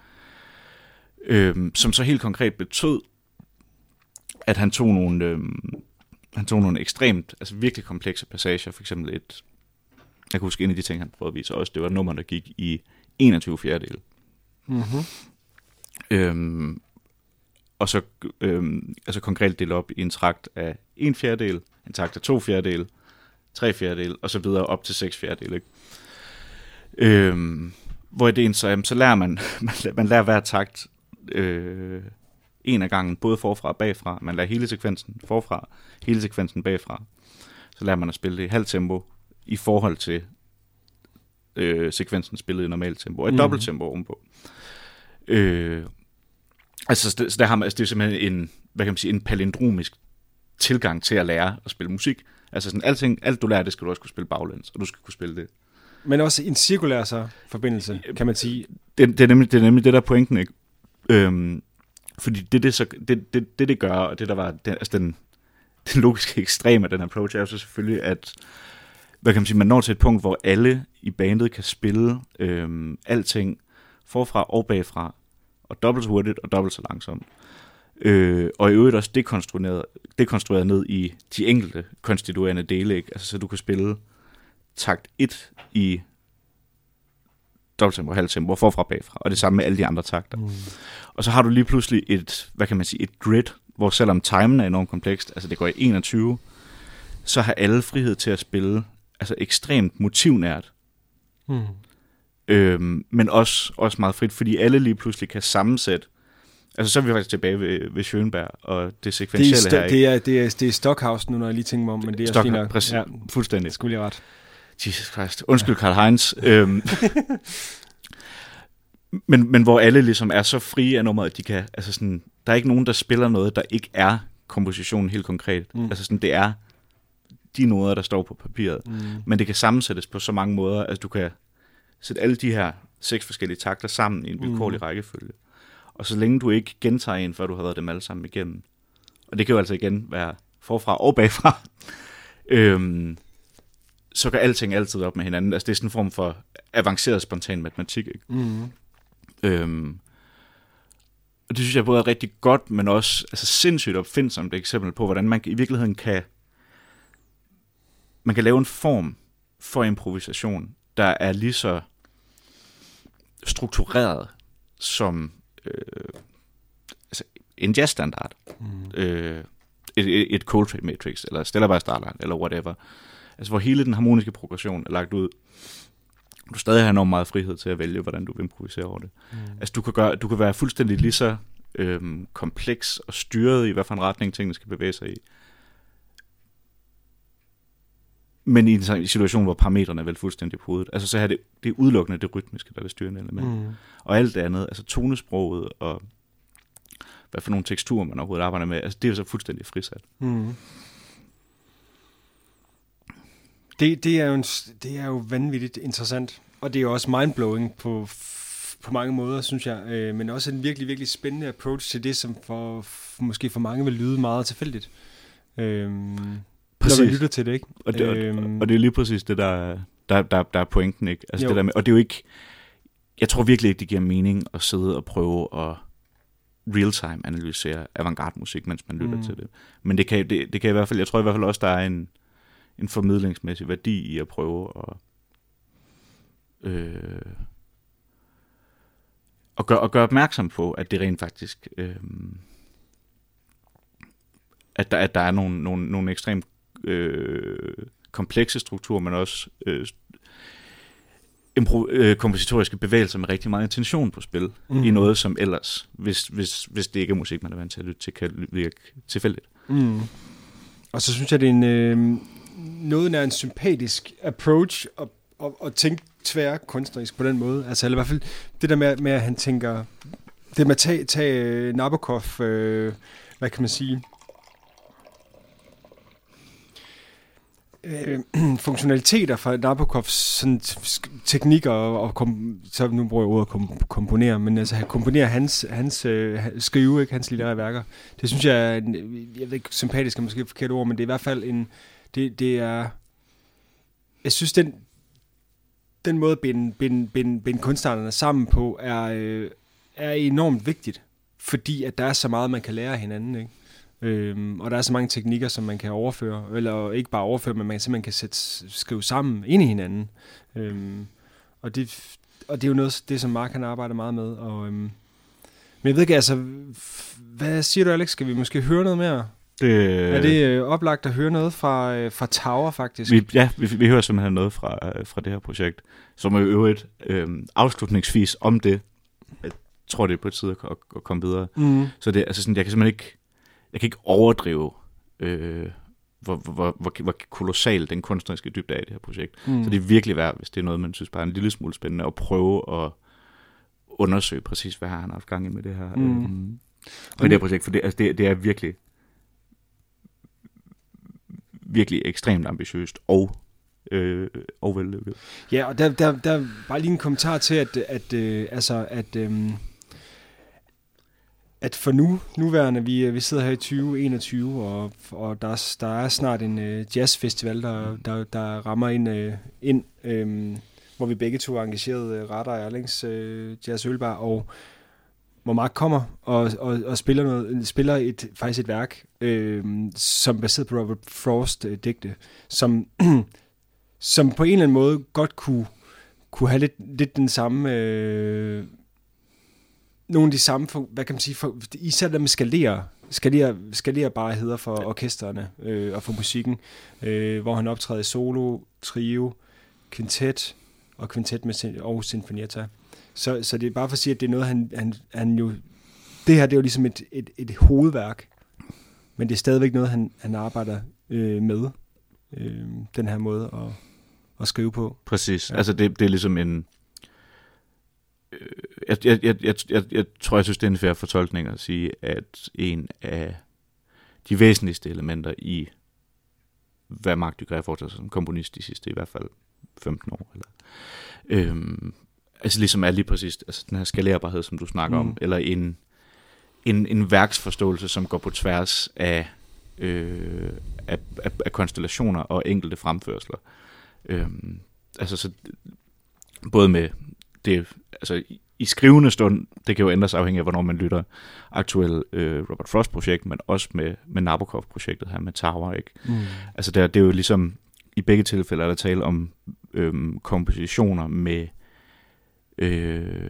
[SPEAKER 2] øh, som så helt konkret betød, at han tog nogle, øh, han tog nogle ekstremt, altså virkelig komplekse passager, for eksempel et, jeg kan huske en af de ting, han prøvede at vise også, det var et nummer, der gik i 21 fjerdedel.
[SPEAKER 1] Mm-hmm.
[SPEAKER 2] Øhm, og så øhm, altså konkret dele op i en trakt af en fjerdedel, en takt af to fjerdedel, tre fjerdedel, og så videre op til seks fjerdedel. Ikke? Øhm, hvor ideen så, jamen, så lærer man, man, lærer- man lærer hver takt øh, en af gangen, både forfra og bagfra. Man lærer hele sekvensen forfra, hele sekvensen bagfra. Så lærer man at spille det i halvt tempo i forhold til øh, sekvensen spillet i normalt tempo, og et mm. dobbelt tempo ovenpå. Øh, altså, så, så der har man, altså, det er simpelthen en, hvad kan man sige, en palindromisk tilgang til at lære at spille musik. Altså sådan, alting, alt du lærer, det skal du også kunne spille baglæns, og du skal kunne spille det.
[SPEAKER 1] Men også en cirkulær så, forbindelse, kan man sige.
[SPEAKER 2] Det, det, er, nemlig, det er nemlig det, der er pointen, ikke? Øhm, fordi det, det, så, det, det, det, det gør, og det, der var den, altså den, den logiske ekstrem af den approach, er jo så selvfølgelig, at hvad kan man sige, man når til et punkt, hvor alle i bandet kan spille øhm, alting forfra og bagfra, og dobbelt så hurtigt og dobbelt så langsomt. Øh, og i øvrigt også dekonstrueret, dekonstrueret ned i de enkelte konstituerende dele, ikke? Altså, så du kan spille takt 1 i dobbelttempo, halvtempo, og forfra og bagfra, og det samme med alle de andre takter.
[SPEAKER 1] Mm.
[SPEAKER 2] Og så har du lige pludselig et, hvad kan man sige, et grid, hvor selvom timen er enormt komplekst, altså det går i 21, så har alle frihed til at spille altså ekstremt motivnært,
[SPEAKER 1] Mm.
[SPEAKER 2] Øhm, men også, også meget frit, fordi alle lige pludselig kan sammensætte Altså, så er vi faktisk tilbage ved, ved Schönberg og det
[SPEAKER 1] Det er,
[SPEAKER 2] sekventielle her. ikke?
[SPEAKER 1] det, er, det, er, det er Stockhouse nu, når jeg lige tænker mig om, men det er også fint nok.
[SPEAKER 2] præcis.
[SPEAKER 1] Ja,
[SPEAKER 2] Fuldstændig.
[SPEAKER 1] det skulle jeg ret.
[SPEAKER 2] Jesus Christ. Undskyld, Karl Heinz. øhm, men, men hvor alle ligesom er så frie af nummeret, at de kan, altså sådan, der er ikke nogen, der spiller noget, der ikke er kompositionen helt konkret.
[SPEAKER 1] Mm.
[SPEAKER 2] Mm. Altså sådan, det er de noder, der står på papiret.
[SPEAKER 1] Mm.
[SPEAKER 2] Men det kan sammensættes på så mange måder, at du kan sætte alle de her seks forskellige takter sammen i en vilkårlig
[SPEAKER 1] Mm.
[SPEAKER 2] rækkefølge. Og så længe du ikke gentager en, før du har været dem alle sammen igennem, og det kan jo altså igen være forfra og bagfra, øhm, så går alting altid op med hinanden. Altså det er sådan en form for avanceret spontan matematik. Ikke?
[SPEAKER 1] Mm.
[SPEAKER 2] Øhm, og det synes jeg både er rigtig godt, men også altså sindssygt opfindsomt eksempel på, hvordan man i virkeligheden kan man kan lave en form for improvisation, der er lige så struktureret som øh, altså en jazzstandard.
[SPEAKER 1] Mm.
[SPEAKER 2] Øh, et, et, Coltrane Matrix, eller Stellar by Starlight, eller whatever. Altså hvor hele den harmoniske progression er lagt ud. Du stadig har enormt meget frihed til at vælge, hvordan du vil improvisere over det.
[SPEAKER 1] Mm.
[SPEAKER 2] Altså du kan, gøre, du kan være fuldstændig lige så øhm, kompleks og styret i, hvad for en retning tingene skal bevæge sig i. Men i en situation, hvor parametrene er vel fuldstændig på hovedet. Altså så er det, det er udelukkende det rytmiske, der er det styrende element. Mm. Og alt det andet, altså tonesproget og hvad for nogle teksturer man overhovedet arbejder med, altså det er jo så fuldstændig frisat.
[SPEAKER 1] Mm. Det, det, er jo en, det er jo vanvittigt interessant, og det er jo også mindblowing på, på mange måder, synes jeg, øh, men også en virkelig, virkelig spændende approach til det, som for, måske for mange vil lyde meget tilfældigt. Øhm, når
[SPEAKER 2] Præcis.
[SPEAKER 1] man lytter til det, ikke?
[SPEAKER 2] Og det,
[SPEAKER 1] Øhm.
[SPEAKER 2] og, det er lige præcis det, der, er- der, der, der er pointen, ikke? Altså
[SPEAKER 1] Jo.
[SPEAKER 2] det der med, og det er jo ikke, jeg tror virkelig ikke, det giver mening at sidde og prøve at real-time analysere avantgarde musik, mens man lytter
[SPEAKER 1] mm.
[SPEAKER 2] til det. Men det kan, det, det kan i hvert fald, jeg tror i hvert fald også, der er en, en formidlingsmæssig værdi i at prøve at, øh, at, gøre, at gøre opmærksom på, at det rent faktisk, øh, at, der, at der er nogle, nogle, nogle ekstremt øh, komplekse strukturer, men også øh, impro- øh, kompositoriske bevægelser med rigtig meget intention på spil,
[SPEAKER 1] Mhm.
[SPEAKER 2] mm. i noget, som ellers, hvis, hvis, hvis det ikke er musik, man er vant til at lytte til, kan virke tilfældigt.
[SPEAKER 1] Mm. Og så synes jeg, det er en, øh, noget nær en sympatisk approach at, at, at tænke tvær kunstnerisk på den måde. Altså eller i hvert fald det der med, med at han tænker, det med at tage, tage øh, Nabokov, øh, hvad kan man sige, øh, funktionaliteter fra Nabokovs sådan, teknikker og, og kom, så nu bruger jeg ordet kom, komponere, men altså han komponerer hans, hans øh, skrive, ikke hans litterære værker. Det synes jeg er, en, jeg ved ikke, sympatisk er måske et forkert ord, men det er i hvert fald en, det, det er, jeg synes den, den måde at binde, binde, binde, binde kunstarterne sammen på er, øh, er enormt vigtigt, fordi at der er så meget, man kan lære af hinanden, ikke? Øhm, og der er så mange teknikker, som man kan overføre, eller ikke bare overføre, men man simpelthen kan sætte, skrive sammen ind i hinanden. Øhm, og, det, og det er jo noget, det som Mark han arbejder meget med. Og, øhm, men jeg ved ikke, altså, hvad siger du, Alex? Skal vi måske høre noget mere?
[SPEAKER 2] Det,
[SPEAKER 1] Er det øh, oplagt at høre noget fra, øh, fra Tower, faktisk?
[SPEAKER 2] vi, ja, vi, vi hører simpelthen noget fra, øh, fra det her projekt, som er i øvrigt øh, afslutningsvis om det. Jeg tror, det er på tide at, at komme videre.
[SPEAKER 1] Mm.
[SPEAKER 2] Så det, altså sådan, jeg kan simpelthen ikke, jeg kan ikke overdrive, øh, hvor, hvor, hvor, hvor kolossal den kunstneriske dybde er i det her projekt.
[SPEAKER 1] Mm.
[SPEAKER 2] Så det er virkelig værd, hvis det er noget, man synes bare er en lille smule spændende, at prøve at undersøge præcis, hvad har han haft gang i med det her,
[SPEAKER 1] Mm.
[SPEAKER 2] øh, med det her projekt. For det, altså det, det er virkelig, virkelig ekstremt ambitiøst og, øh, og vellykket.
[SPEAKER 1] Ja, og der, der, der er bare lige en kommentar til, at, at, øh, altså, at, øh, at for nu, nuværende, vi, øh, vi sidder her i 2021, og, og der, er- der er snart en øh, jazzfestival, der, der, der rammer ind, øh, ind øh, hvor vi begge to er engageret, øh, Radar og Erlings øh, Jazz Ølbar, og hvor Mark kommer og, og, og spiller, noget, spiller et, faktisk et værk, øh, som er baseret på Robert Frost øh, digte, som, som på en eller anden måde godt kunne, kunne have lidt, lidt den samme... Øh, nogle af de samme, hvad kan man sige, for, især der med skalere, skalere, skalerbarheder for orkestrene øh, og for musikken, øh, hvor han optræder i solo, trio, kvintet og kvintet med og sinfonietta. Så, så det er bare for at sige, at det er noget, han, han, han jo det her det er jo ligesom et, et, et hovedværk, men det er stadigvæk noget, han, han arbejder øh, med, øh, den her måde at, at skrive på.
[SPEAKER 2] Præcis.
[SPEAKER 1] Ja.
[SPEAKER 2] Altså, det, det er ligesom en... Jeg, jeg, jeg, jeg, jeg, jeg tror, jeg synes, det er en fair fortolkning at sige, at en af de væsentligste elementer i, hvad Mark Dugré foretager sig som komponist de sidste i hvert fald 15 år, eller, øhm, altså ligesom er lige præcis altså den her skalerbarhed, som du snakker. Mm. om, eller en, en, en værksforståelse, som går på tværs af, øh, af, af, af konstellationer og enkelte fremførsler. Øhm, altså så både med det, altså i- skrivende stund, det kan jo ændres afhængig af, hvornår man lytter aktuelle øh, Robert Frost-projekt, men også med, med Nabokov-projektet her med Tower, ikke?
[SPEAKER 1] Mm.
[SPEAKER 2] Altså der, det er jo ligesom, i begge tilfælde er der tale om øhm, kompositioner med, øh,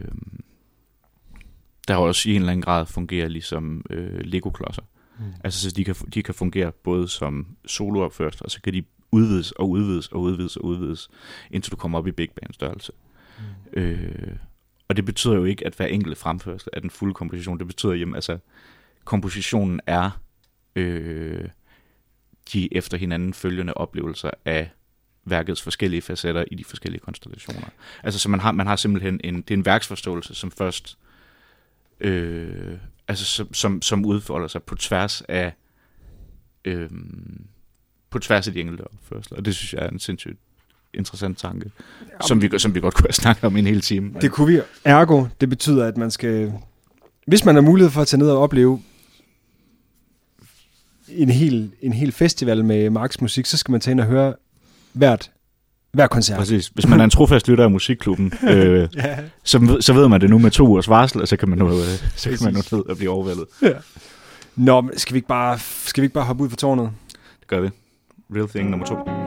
[SPEAKER 2] der også i en eller anden grad fungerer ligesom øh, Lego-klodser.
[SPEAKER 1] Mm.
[SPEAKER 2] Altså så de kan, de kan fungere både som soloopførst, og så kan de udvides og udvides og udvides og udvides, indtil du kommer op i big band størrelse.
[SPEAKER 1] Mm. Mm.
[SPEAKER 2] Øh, og det betyder jo ikke, at hver enkelt fremførsel er den fulde komposition. Det betyder, jamen altså, kompositionen er øh, de efter hinanden følgende oplevelser af værkets forskellige facetter i de forskellige konstellationer. Altså, så man har, man har simpelthen en, det er en værksforståelse, som først, øh, altså som, som, som udfolder sig på tværs af, øh, på tværs af de enkelte opførsler. Og det synes jeg er en sindssygt interessant tanke, som vi, som vi godt kunne have snakket om i en hel time.
[SPEAKER 1] Det kunne vi. Ergo, det betyder, at man skal... Hvis man har mulighed for at tage ned og opleve en hel, en hel festival med Marks musik, så skal man tage ind og høre hvert, hver koncert.
[SPEAKER 2] Præcis. Hvis man er en trofast lytter af musikklubben, øh,
[SPEAKER 1] Ja.
[SPEAKER 2] så, ved- så ved man det nu med to ugers varsel, og så kan man nu, øh, så kan man nu ned og blive overvældet.
[SPEAKER 1] Nå, men skal vi, ikke bare, skal vi ikke bare hoppe ud fra tårnet?
[SPEAKER 2] Det gør vi. Real Thing nummer to.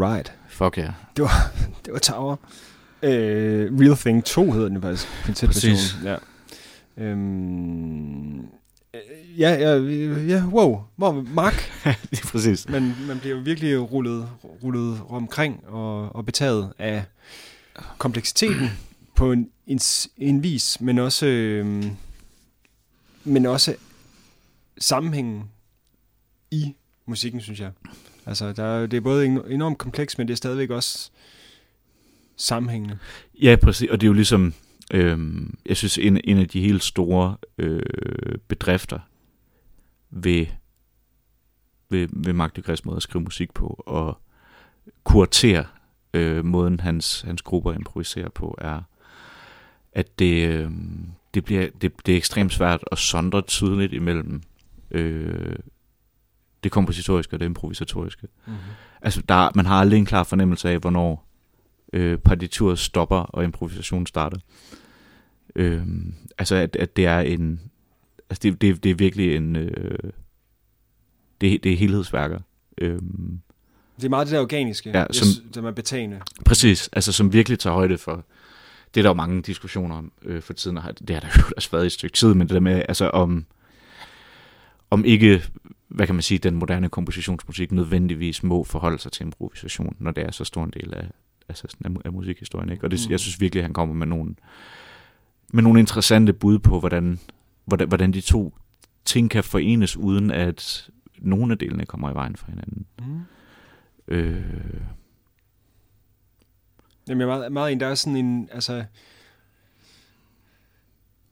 [SPEAKER 1] Ride.
[SPEAKER 2] Fuck ja.
[SPEAKER 1] Det var, det var Tower. Øh, Real Thing 2 hedder den faktisk.
[SPEAKER 2] Præcis.
[SPEAKER 1] Ja. Øhm, øh, ja, ja, ja, wow. Hvor, Mark,
[SPEAKER 2] Lige præcis.
[SPEAKER 1] man, man bliver virkelig rullet, rullet omkring og, og betaget af kompleksiteten på en, en, en vis, men også, øhm, men også sammenhængen i musikken, synes jeg. Altså, der, det er både enormt kompleks, men det er stadigvæk også sammenhængende.
[SPEAKER 2] Ja, præcis. Og det er jo ligesom, øh, jeg synes, en, en af de helt store øh, bedrifter ved, ved, ved Mark Græs måde at skrive musik på, og kuratere øh, måden, hans, hans grupper improviserer på, er, at det, øh, det, bliver, det, det er ekstremt svært at sondre tydeligt imellem øh, det kompositoriske og det improvisatoriske.
[SPEAKER 1] Mm-hmm.
[SPEAKER 2] Altså, der, man har aldrig en klar fornemmelse af, hvornår øh, partituret stopper og improvisationen starter. Øh, altså, at, at det er en... Altså, det, det, det er virkelig en... Øh, det, det er helhedsværker. Øh,
[SPEAKER 1] Det er meget det der organiske,
[SPEAKER 2] Ja, som-
[SPEAKER 1] som er betagende.
[SPEAKER 2] præcis, altså som virkelig tager højde for... Det er der jo mange diskussioner om øh, for tiden, og det har der jo også været i et stykke tid, men det der med, altså om, om ikke, hvad kan man sige, den moderne kompositionsmusik nødvendigvis må forholde sig til improvisation, når det er så stor en del af, altså sådan af, af musikhistorien. Ikke? Og det,
[SPEAKER 1] Mm.
[SPEAKER 2] jeg synes virkelig, at han kommer med nogle, med nogle interessante bud på, hvordan, hvordan, hvordan de to ting kan forenes, uden at nogle af delene kommer i vejen for hinanden.
[SPEAKER 1] Mm.
[SPEAKER 2] Øh,
[SPEAKER 1] Jamen, jeg er meget, meget en, der er sådan en, altså,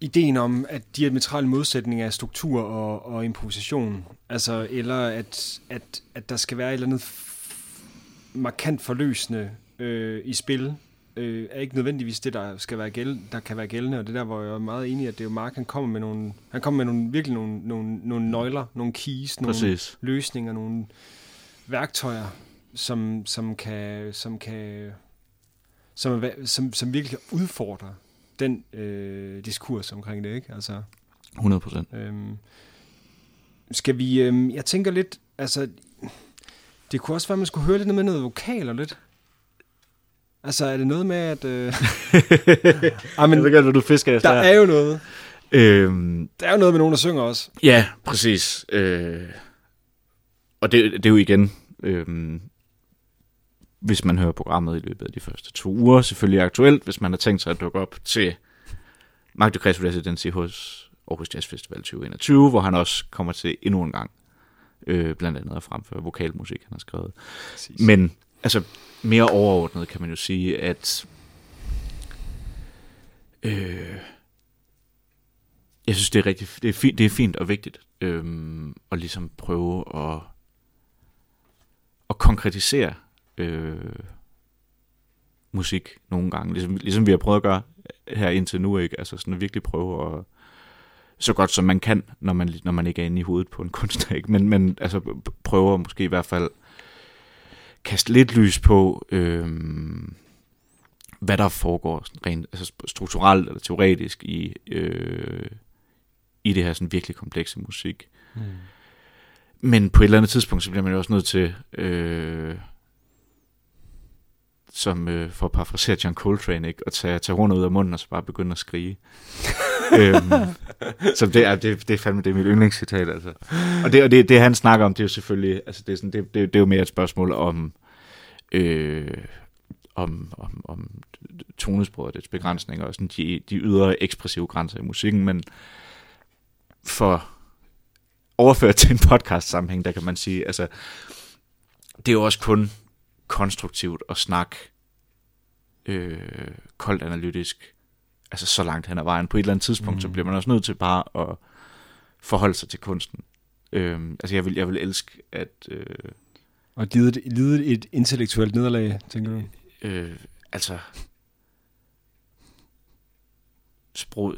[SPEAKER 1] ideen om, at diametrale modsætninger af struktur og, og improvisation, altså, eller at, at, at der skal være et eller andet markant forløsende øh, i spil, øh, er ikke nødvendigvis det, der, skal være gæld, der kan være gældende, og det der, hvor jeg er meget enig i, at det er jo Mark, han kommer med nogle, han kommer med nogle, virkelig nogle, nogle, nogle nøgler, nogle keys, nogle
[SPEAKER 2] præcis.
[SPEAKER 1] løsninger, nogle værktøjer, som, som kan, som kan, som, er som, som virkelig kan udfordre den øh, diskurs omkring det, ikke? Altså,
[SPEAKER 2] 100 procent.
[SPEAKER 1] øhm, skal vi, øhm, jeg tænker lidt, altså, det kunne også være, at man skulle høre lidt med noget vokaler lidt. Altså, er det noget med, at... Øh, ah, men,
[SPEAKER 2] jeg ved godt, hvad du fisker
[SPEAKER 1] der er jo noget.
[SPEAKER 2] Øhm,
[SPEAKER 1] Der er jo noget med nogen, der synger også.
[SPEAKER 2] ja, præcis. Øh, og det, det er jo igen, øh, hvis man hører programmet i løbet af de første to uger, selvfølgelig aktuelt, hvis man har tænkt sig at dukke op til Mark Ducres Residency hos Aarhus Jazz Festival 2021, hvor han også kommer til endnu en gang, øh, blandt andet at fremføre vokalmusik, han har skrevet.
[SPEAKER 1] Præcis.
[SPEAKER 2] Men altså mere overordnet kan man jo sige, at øh, jeg synes, det er rigtig det er fint, det er fint og vigtigt øh, at ligesom prøve at, at konkretisere øh, musik nogle gange, ligesom, ligesom vi har prøvet at gøre her indtil nu, ikke? Altså sådan at virkelig prøve at så godt som man kan, når man, når man ikke er inde i hovedet på en kunstner, ikke? Men, men altså prøver måske i hvert fald kaste lidt lys på, øh, hvad der foregår sådan rent altså strukturelt eller teoretisk i, øh, i det her sådan virkelig komplekse musik.
[SPEAKER 1] Mm.
[SPEAKER 2] Men på et eller andet tidspunkt, så bliver man jo også nødt til, øh, som øh, for at parafrasere John Coltrane, ikke, at tage, tage hornet ud af munden og så bare begynde at skrige. øhm, så det er, det, det er fandme det er mit yndlingscitat, altså. Og det, og det, det han snakker om, det er jo selvfølgelig, altså det er, sådan, det, det, det er jo mere et spørgsmål om, øh, om, om, om tonesproget og dets begrænsninger og sådan de, de ydre ekspressive grænser i musikken, men for overført til en podcast sammenhæng, der kan man sige, altså det er jo også kun konstruktivt at snakke øh, koldt analytisk, altså så langt hen ad vejen. På et eller andet tidspunkt, mm. så bliver man også nødt til bare at forholde sig til kunsten. Øh, altså jeg vil, jeg vil elske, at øh,
[SPEAKER 1] Og lide, lide et intellektuelt nederlag, tænker du?
[SPEAKER 2] øh, altså sprog,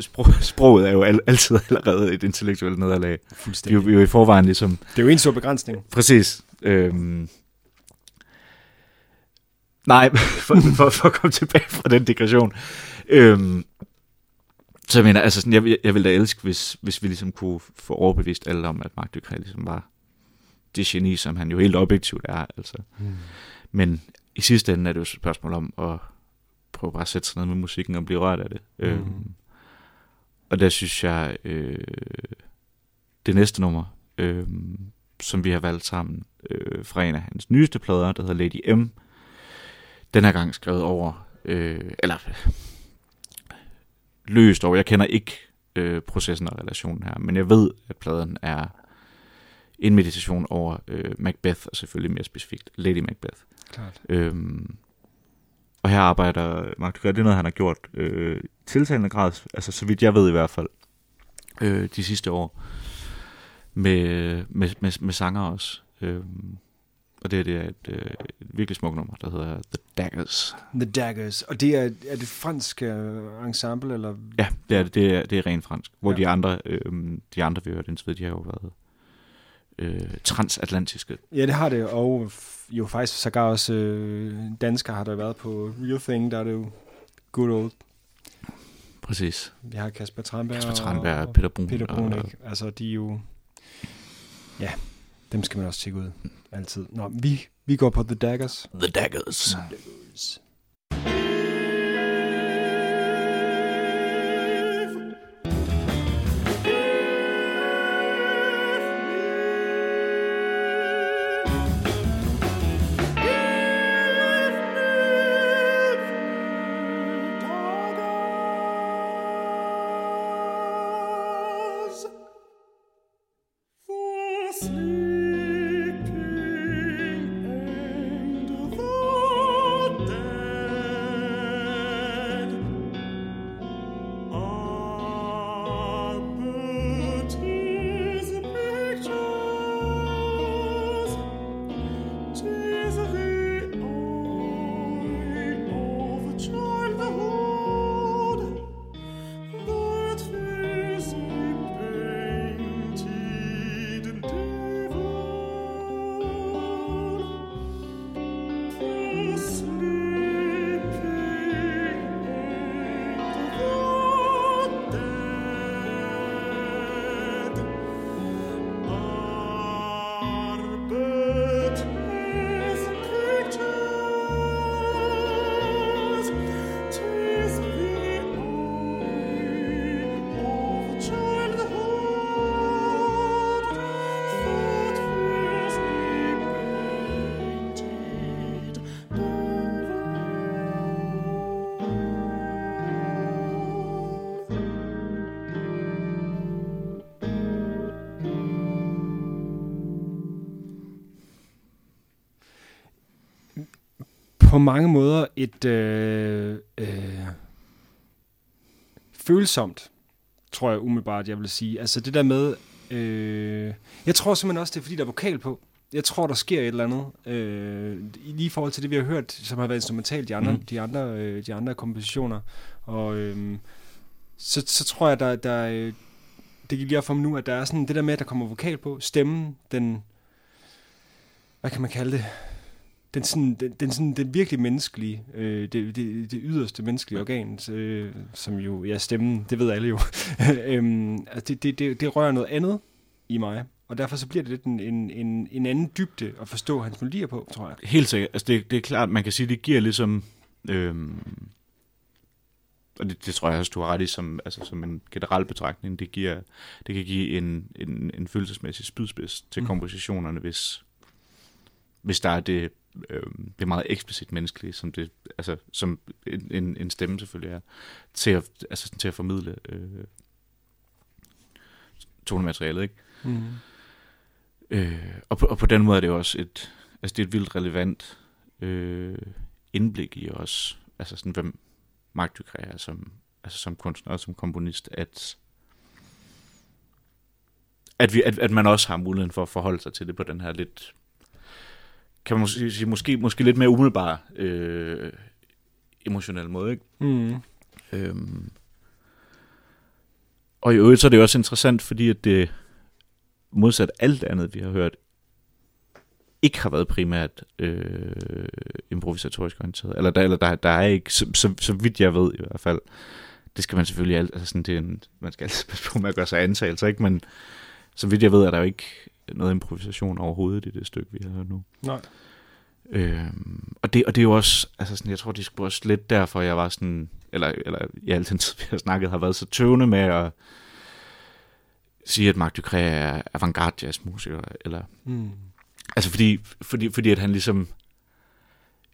[SPEAKER 2] sprog, sproget er jo al, altid allerede et intellektuelt nederlag. Vi, er jo-
[SPEAKER 1] Fuldstændig.
[SPEAKER 2] vi er jo i forvejen ligesom
[SPEAKER 1] Det er jo en stor begrænsning.
[SPEAKER 2] Præcis. Øhm. Nej, for, for, for at komme tilbage fra den digression. Øhm. Så jeg mener, altså sådan, jeg, vil- jeg ville da elske, hvis, hvis vi ligesom kunne få overbevist alle om, at Mark Ducret ligesom var det geni, som han jo helt objektivt er. Altså.
[SPEAKER 1] Mm.
[SPEAKER 2] Men i sidste ende er det jo et spørgsmål om at prøve bare at sætte sig ned med musikken og blive rørt af det. Mm. Øhm, og der synes jeg, øh, det næste nummer, øh, som vi har valgt sammen øh, fra en af hans nyeste plader, der hedder Lady M, den her gang skrevet over, øh, eller løst over, jeg kender ikke øh, processen og relationen her, men jeg ved, at pladen er en meditation over øh, Macbeth, og selvfølgelig mere specifikt Lady Macbeth.
[SPEAKER 1] Klart.
[SPEAKER 2] Øhm, og her arbejder Mark Dugas, det er noget, han har gjort øh, tiltalende grad, altså så vidt jeg ved i hvert fald, øh, de sidste år, med, med, med, med sanger også. Øhm, og det, det er et, øh, et virkelig smukt nummer, der hedder The Daggers.
[SPEAKER 1] The Daggers. Og det er, er det fransk uh, ensemble, eller?
[SPEAKER 2] Ja, det er det. Er, det er rent fransk. Hvor
[SPEAKER 1] Ja.
[SPEAKER 2] de andre, øh, de andre vi har hørt indtil videre, de har jo været øh, transatlantiske.
[SPEAKER 1] Ja, det har det, og jo faktisk sågar også øh, danskere har der været på Real Thing, der er det jo good old.
[SPEAKER 2] Præcis.
[SPEAKER 1] Vi har Kasper Tranberg
[SPEAKER 2] Kasper Tranberg,
[SPEAKER 1] og
[SPEAKER 2] Peter Brun.
[SPEAKER 1] Peter Brun,
[SPEAKER 2] og-
[SPEAKER 1] ikke? Altså, de er jo... Ja, dem skal man også tjekke ud, altid. Nå, vi, vi går på The Daggers.
[SPEAKER 2] The Daggers.
[SPEAKER 1] Daggers. På mange måder et øh, øh, følsomt, tror jeg umiddelbart, jeg vil sige. Altså det der med... Øh, jeg tror simpelthen også, det er fordi, der er vokal på. Jeg tror, der sker et eller andet. Øh, i- lige i forhold til det, vi har hørt, som har været instrumentalt de andre, mm. De andre, øh, de andre kompositioner. Og øh, så, så tror jeg, der, der øh, det gik lige op for mig nu, at der er sådan det der med, at der kommer vokal på. Stemmen, den... Hvad kan man kalde det? Den, sådan, den, den, sådan, den virkelig menneskelige, øh, det, det, det yderste menneskelige organ, øh, som jo, ja, stemmen, det ved alle jo, øhm, altså det, det, det, det rører noget andet i mig, og derfor så bliver det lidt en, en, en, en anden dybde at forstå hans melodier på, tror jeg.
[SPEAKER 2] Helt sikkert. Altså det, det er klart, man kan sige, det giver ligesom... Øhm, og det, det tror jeg også, du har ret i, som, altså, som en generel betragtning. Det, giver, det kan give en, en, en følelsesmæssig spydspids til
[SPEAKER 1] Mm.
[SPEAKER 2] kompositionerne, hvis, hvis der er det, øhm, det meget eksplicit menneskelige, som, det, altså, som en, en, stemme selvfølgelig er, til at, altså, til at formidle øh, tonematerialet. Ikke?
[SPEAKER 1] Mm.
[SPEAKER 2] Øh, og, på, og på den måde er det også et, altså det er et vildt relevant øh, indblik i os, altså sådan, hvem Mark Ducré er som, altså som kunstner og som komponist, at, at, vi, at, at man også har muligheden for at forholde sig til det på den her lidt, kan man måske sige, måske, måske lidt mere umiddelbare øh, emotionelle måde, ikke?
[SPEAKER 1] Mm.
[SPEAKER 2] Øhm. Og i øvrigt så er det også interessant, fordi at det modsat alt andet, vi har hørt, ikke har været primært øh, improvisatorisk orienteret. Eller, der, eller der, der er ikke, så, så, så vidt jeg ved i hvert fald, det skal man selvfølgelig alt, altså sådan, det er en, man skal altid passe på med at gøre sig antagelser, ikke? Men så vidt jeg ved, er der jo ikke noget improvisation overhovedet i det stykke, vi har hørt nu.
[SPEAKER 1] Nej.
[SPEAKER 2] Øhm, og, det, og det er jo også, altså sådan, jeg tror, det sgu også lidt derfor, jeg var sådan, eller, eller i al den tid, vi har snakket, har været så tøvende med at sige, at Marc Ducré er avantgarde jazzmusiker, eller
[SPEAKER 1] Mm.
[SPEAKER 2] Altså fordi, fordi, fordi at han ligesom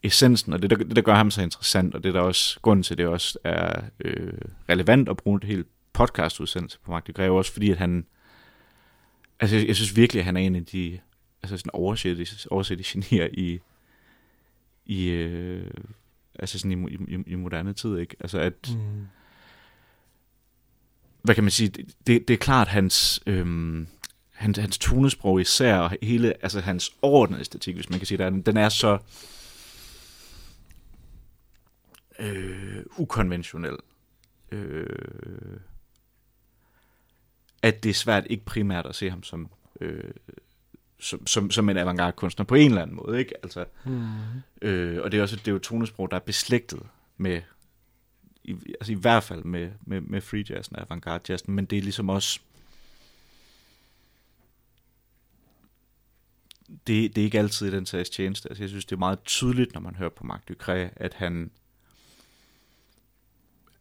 [SPEAKER 2] essensen, og det der, det der gør ham så interessant, og det der også grunden til, det også er øh, relevant at bruge et helt podcastudsendelse på Mark, kræver også fordi, at han altså jeg, jeg synes virkelig, at han er en af de altså sådan oversætte, oversætte genier i i øh, altså sådan i, i, i moderne tid, ikke? Altså at
[SPEAKER 1] Mm.
[SPEAKER 2] hvad kan man sige, det, det, er klart hans, øhm, hans, hans tonesprog især, og hele, altså hans overordnede æstetik, hvis man kan sige det, den, den er så øh, ukonventionel, øh, at det er svært ikke primært at se ham som, øh, som, som, som en avantgarde kunstner på en eller anden måde, ikke? Altså,
[SPEAKER 1] Mm.
[SPEAKER 2] Øh, og det er også det er jo tonesprog, der er beslægtet med, i, altså i hvert fald med, med, med free jazzen og avantgarde jazzen, men det er ligesom også, det, det er ikke altid i den sags tjeneste. Altså jeg synes, det er meget tydeligt, når man hører på Marc Ducré, at han,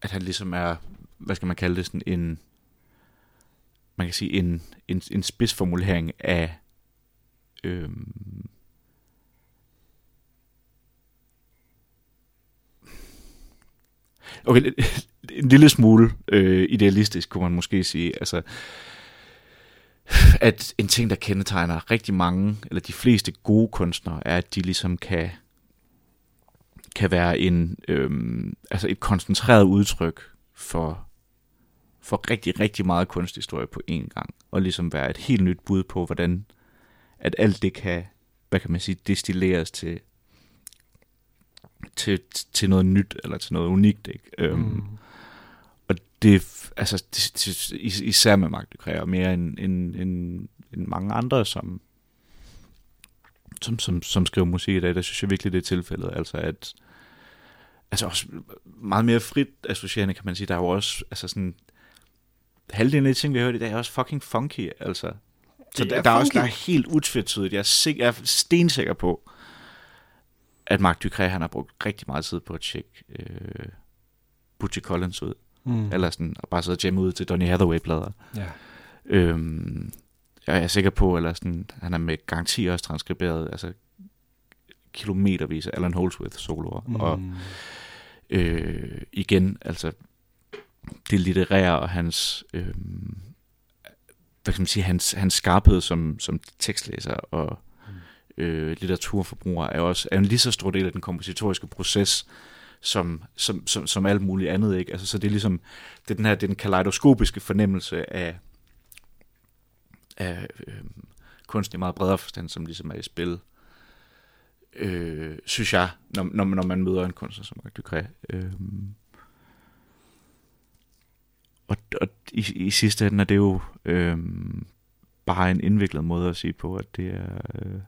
[SPEAKER 2] at han ligesom er, hvad skal man kalde det, sådan en, man kan sige, en, en, en spidsformulering af, øhm, Okay, en lille smule øh, idealistisk, kunne man måske sige. Altså, at en ting, der kendetegner rigtig mange, eller de fleste gode kunstnere, er, at de ligesom kan, kan være en, øhm, altså et koncentreret udtryk for, for rigtig, rigtig meget kunsthistorie på én gang, og ligesom være et helt nyt bud på, hvordan at alt det kan, hvad kan man sige, destilleres til, til, til noget nyt, eller til noget unikt, ikke? Øhm,
[SPEAKER 1] Mm.
[SPEAKER 2] og det, altså, det, det, is- især med Ducré, og mere end, end, end, end mange andre, som, som, som, som skriver musik i dag, der synes jeg virkelig, det er tilfældet. Altså, at, altså også meget mere frit associerende, kan man sige. Der er jo også, altså sådan, halvdelen af de ting, vi har hørt i dag, er også fucking funky, altså. Så
[SPEAKER 1] Det
[SPEAKER 2] der,
[SPEAKER 1] er
[SPEAKER 2] der er også der er helt utvetydigt. Jeg er, sik, jeg er stensikker på, at Mark Ducré, han har brugt rigtig meget tid på at tjekke øh, Butchie Collins ud.
[SPEAKER 1] Mm.
[SPEAKER 2] Eller sådan, og bare sidde og jamme ud til Donny Hathaway-plader.
[SPEAKER 1] Ja.
[SPEAKER 2] Øhm, jeg er sikker på, eller sådan, han er med garanti også transkriberet, altså kilometervis af Alan Holdsworth soloer. Mm. Og øh, igen, altså det litterære og hans, øh, hvad kan man sige, hans, hans skarphed som, som tekstlæser og øh, litteraturforbruger er også er en lige så stor del af den kompositoriske proces, som, som, som, som alt muligt andet, ikke? Altså, så det er ligesom, det er den her, det er den kaleidoskopiske fornemmelse af, af øh, kunst i meget bredere forstand, som ligesom er i spil, øh, synes jeg, når, når, når man møder en kunstner som Marc Ducré. Øh, og, og i, i sidste ende er det jo øh, bare en indviklet måde at sige på, at det er, øh,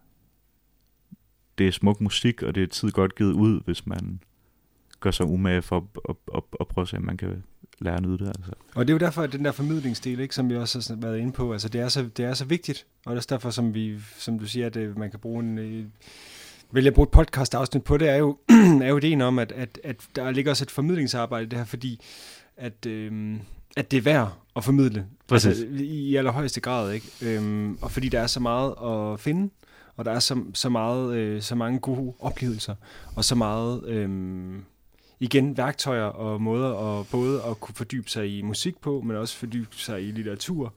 [SPEAKER 2] det er smuk musik, og det er tid godt givet ud, hvis man gør sig umage for at, at, at, at prøve at se, om man kan lære at nyde det. Altså.
[SPEAKER 1] Og det er jo derfor, at den der formidlingsdel, ikke, som vi også har været inde på, altså det er så, det er så vigtigt, og det er også derfor, som, vi, som du siger, at øh, man kan bruge en, øh, Vil jeg bruge et podcast afsnit på det, er jo, er jo ideen om, at, at, at der ligger også et formidlingsarbejde der, det her, fordi at, øh, at det er værd at formidle.
[SPEAKER 2] Præcis.
[SPEAKER 1] Altså, i, allerhøjeste grad, ikke? Øhm, og fordi der er så meget at finde, og der er så, så, meget, øh, så mange gode oplevelser, og så meget, øh, igen, værktøjer og måder at både at kunne fordybe sig i musik på, men også fordybe sig i litteratur,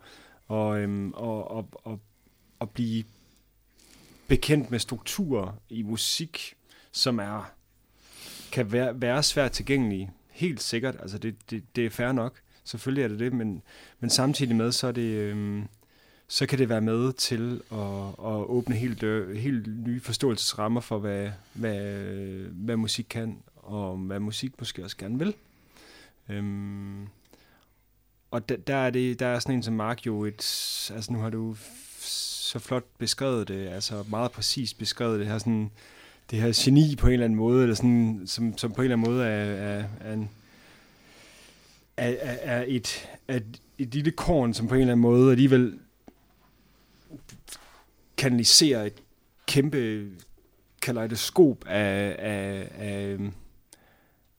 [SPEAKER 1] og, øhm, og, og, og, og blive bekendt med strukturer i musik, som er kan være, være svært tilgængelige. Helt sikkert, altså det, det, det er fair nok, selvfølgelig er det det, men, men samtidig med, så er det... Øhm, så kan det være med til at, at åbne helt, dør, helt nye forståelsesrammer for, hvad, hvad, hvad musik kan, og hvad musik måske også gerne vil. Øhm, og der, der, er det, der er sådan en som Mark jo et, altså nu har du f- så flot beskrevet det, altså meget præcist beskrevet det her sådan, det her geni på en eller anden måde, eller sådan, som, som på en eller anden måde er, er, er, en, er, er, et, er et, et lille korn, som på en eller anden måde alligevel kanaliserer et kæmpe kaleidoskop af, af, af,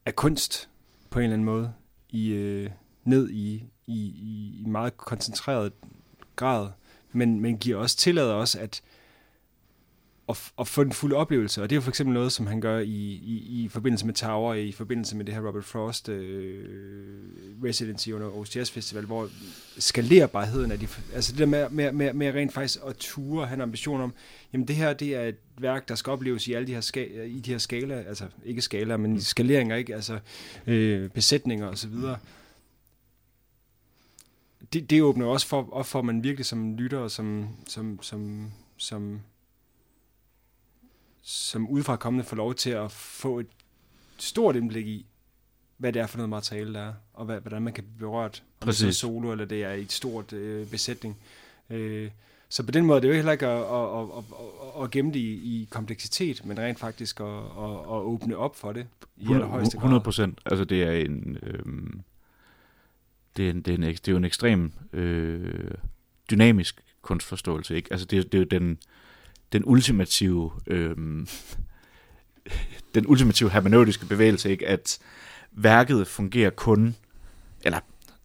[SPEAKER 1] af kunst på en eller anden måde i, øh, ned i, i, i, i meget koncentreret grad, men, men giver også tillader også at, at, f- at få den fulde oplevelse, og det er jo for eksempel noget, som han gør i, i, i forbindelse med Tower, i forbindelse med det her Robert Frost øh, residency under Aarhus Jazz Festival, hvor skalerbarheden af de, altså det der med, med, med, med rent faktisk at ture, han har ambition om, jamen det her, det er et værk, der skal opleves i alle de her, ska, i de her skala, altså ikke skala, men skaleringer, ikke? Altså øh, besætninger og så videre. Det, det åbner også for, op for, at man virkelig som lytter og som, som, som, som, som udefra kommende får lov til at få et stort indblik i, hvad det er for noget materiale, der er, og hvad, hvordan man kan blive berørt. Om det så er
[SPEAKER 2] Præcis.
[SPEAKER 1] solo, eller det er i et stort øh, besætning. Øh, så på den måde det er det jo heller ikke at, at, at, at, at gemme det i, i kompleksitet, men rent faktisk at, at, at åbne op for det i allerhøjeste grad.
[SPEAKER 2] 100 procent. Altså det er en... Øhm, det, er en, det, er en, det er jo en ekstrem øh, dynamisk kunstforståelse, ikke? Altså det, er- det er jo den, den ultimative... øh, den ultimative hermeneutiske bevægelse, ikke? At værket fungerer kun... Eller,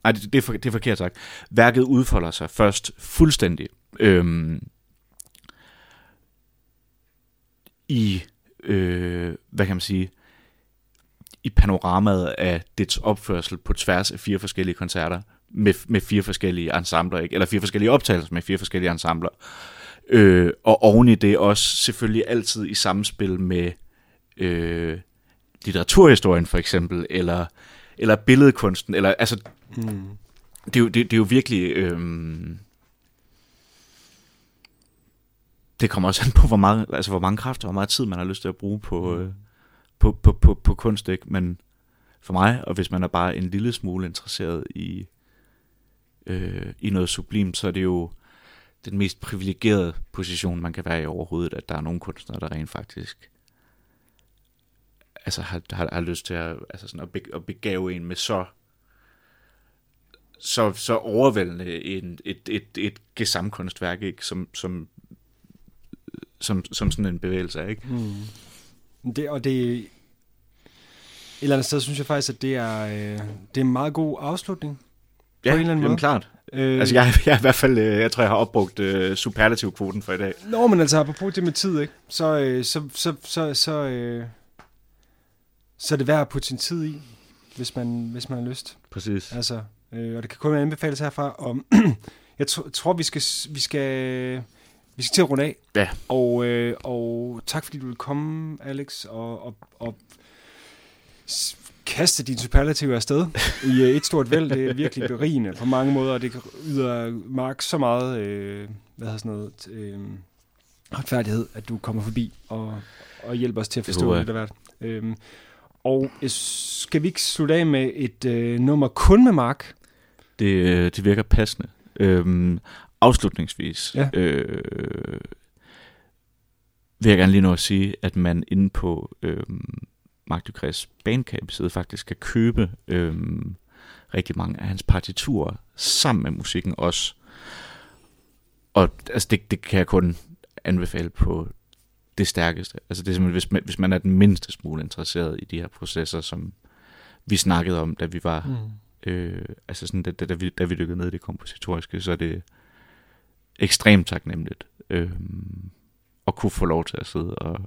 [SPEAKER 2] nej, det, det, er, for, det er forkert sagt. Værket udfolder sig først fuldstændig øh, i... Øh, hvad kan man sige i panoramaet af dets opførsel på tværs af fire forskellige koncerter med, med fire forskellige ensembler, ikke? eller fire forskellige optagelser med fire forskellige ensembler. Øh, og oven i det også selvfølgelig altid i samspil med øh, litteraturhistorien for eksempel, eller, eller billedkunsten, eller altså,
[SPEAKER 1] Mm.
[SPEAKER 2] det er jo, det, det er jo virkelig... Øh, det kommer også an på, hvor, meget, altså, hvor mange kræfter, hvor meget tid man har lyst til at bruge på, øh, på, på, på, på kunst, ikke? Men for mig, og hvis man er bare en lille smule interesseret i, øh, i noget sublimt, så er det jo den mest privilegerede position, man kan være i overhovedet, at der er nogle kunstnere, der rent faktisk altså har, har, har lyst til at, altså sådan at, be, at begave en med så så, så overvældende en, et, et, et gesamkunstværk, ikke? Som, som, som, som sådan en bevægelse er, ikke?
[SPEAKER 1] Mm. Det, og det et eller andet sted synes jeg faktisk, at det er, øh, det er en meget god afslutning.
[SPEAKER 2] Ja,
[SPEAKER 1] en eller anden
[SPEAKER 2] jamen
[SPEAKER 1] måde.
[SPEAKER 2] klart.
[SPEAKER 1] Øh,
[SPEAKER 2] Altså, jeg, jeg i hvert fald, øh, jeg tror, jeg har opbrugt øh, superlativkvoten for i dag.
[SPEAKER 1] Nå, men altså, apropos det med tid, ikke? Så, øh, så, så, så, så, øh, så er det værd at putte sin tid i, hvis man, hvis man har lyst.
[SPEAKER 2] Præcis.
[SPEAKER 1] Altså, øh, og det kan kun anbefales herfra. Og jeg tr- tror, vi skal, vi skal, vi skal til at runde af.
[SPEAKER 2] Ja.
[SPEAKER 1] Og, øh, og tak fordi du vil komme, Alex, og, og, og kaste din superlativ afsted i øh, et stort væld. Det er virkelig berigende på mange måder, og det yder Mark så meget, øh, hvad hedder sådan noget, øh, retfærdighed, at du kommer forbi og, og hjælper os til at forstå det, der været. Øhm, og skal vi ikke slutte af med et øh, nummer kun med Mark?
[SPEAKER 2] Det, øh, det virker passende. Øhm, afslutningsvis
[SPEAKER 1] Ja.
[SPEAKER 2] øh, vil jeg gerne lige nå at sige, at man inde på øhm, Mark Ducres Bandcamp-side faktisk kan købe øhm, rigtig mange af hans partiturer sammen med musikken også. Og altså, det, det kan jeg kun anbefale på det stærkeste. Altså det er simpelthen, hvis man, hvis man er den mindste smule interesseret i de her processer, som vi snakkede om, da vi var
[SPEAKER 1] Mm.
[SPEAKER 2] Øh, altså sådan, da, da, da, vi, da vi dykkede ned i det kompositoriske, så er det ekstremt taknemmeligt øh, at kunne få lov til at sidde og,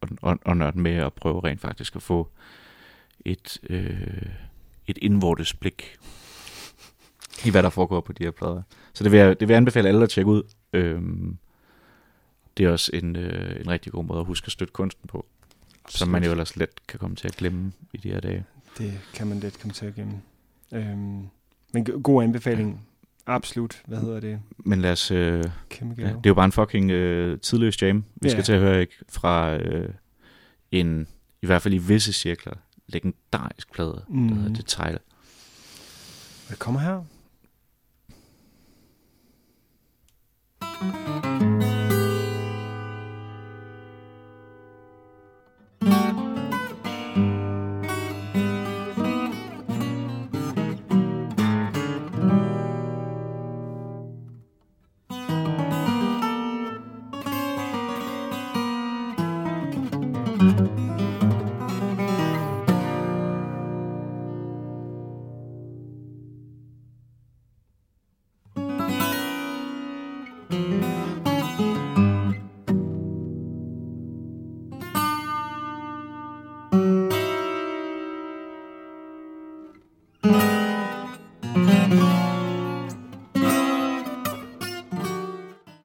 [SPEAKER 2] og, og, nørde med og prøve rent faktisk at få et, øh, et indvortes blik i, hvad der foregår på de her plader. Så det vil jeg, det vil jeg anbefale alle at tjekke ud. Øh, det er også en, øh, en rigtig god måde at huske at støtte kunsten på, som man jo ellers let kan komme til at glemme i de her dage.
[SPEAKER 1] Det kan man let komme til at gemme. Øhm, men go- god anbefaling. Absolut. Hvad hedder det?
[SPEAKER 2] Men lad os... Øh,
[SPEAKER 1] Kæmpe
[SPEAKER 2] Ja, det er jo bare en fucking øh, tidløs jam, vi
[SPEAKER 1] Ja.
[SPEAKER 2] skal til at høre ikke fra øh, en, i hvert fald i visse cirkler, legendarisk plade, mm. der hedder Detail.
[SPEAKER 1] Det kommer her.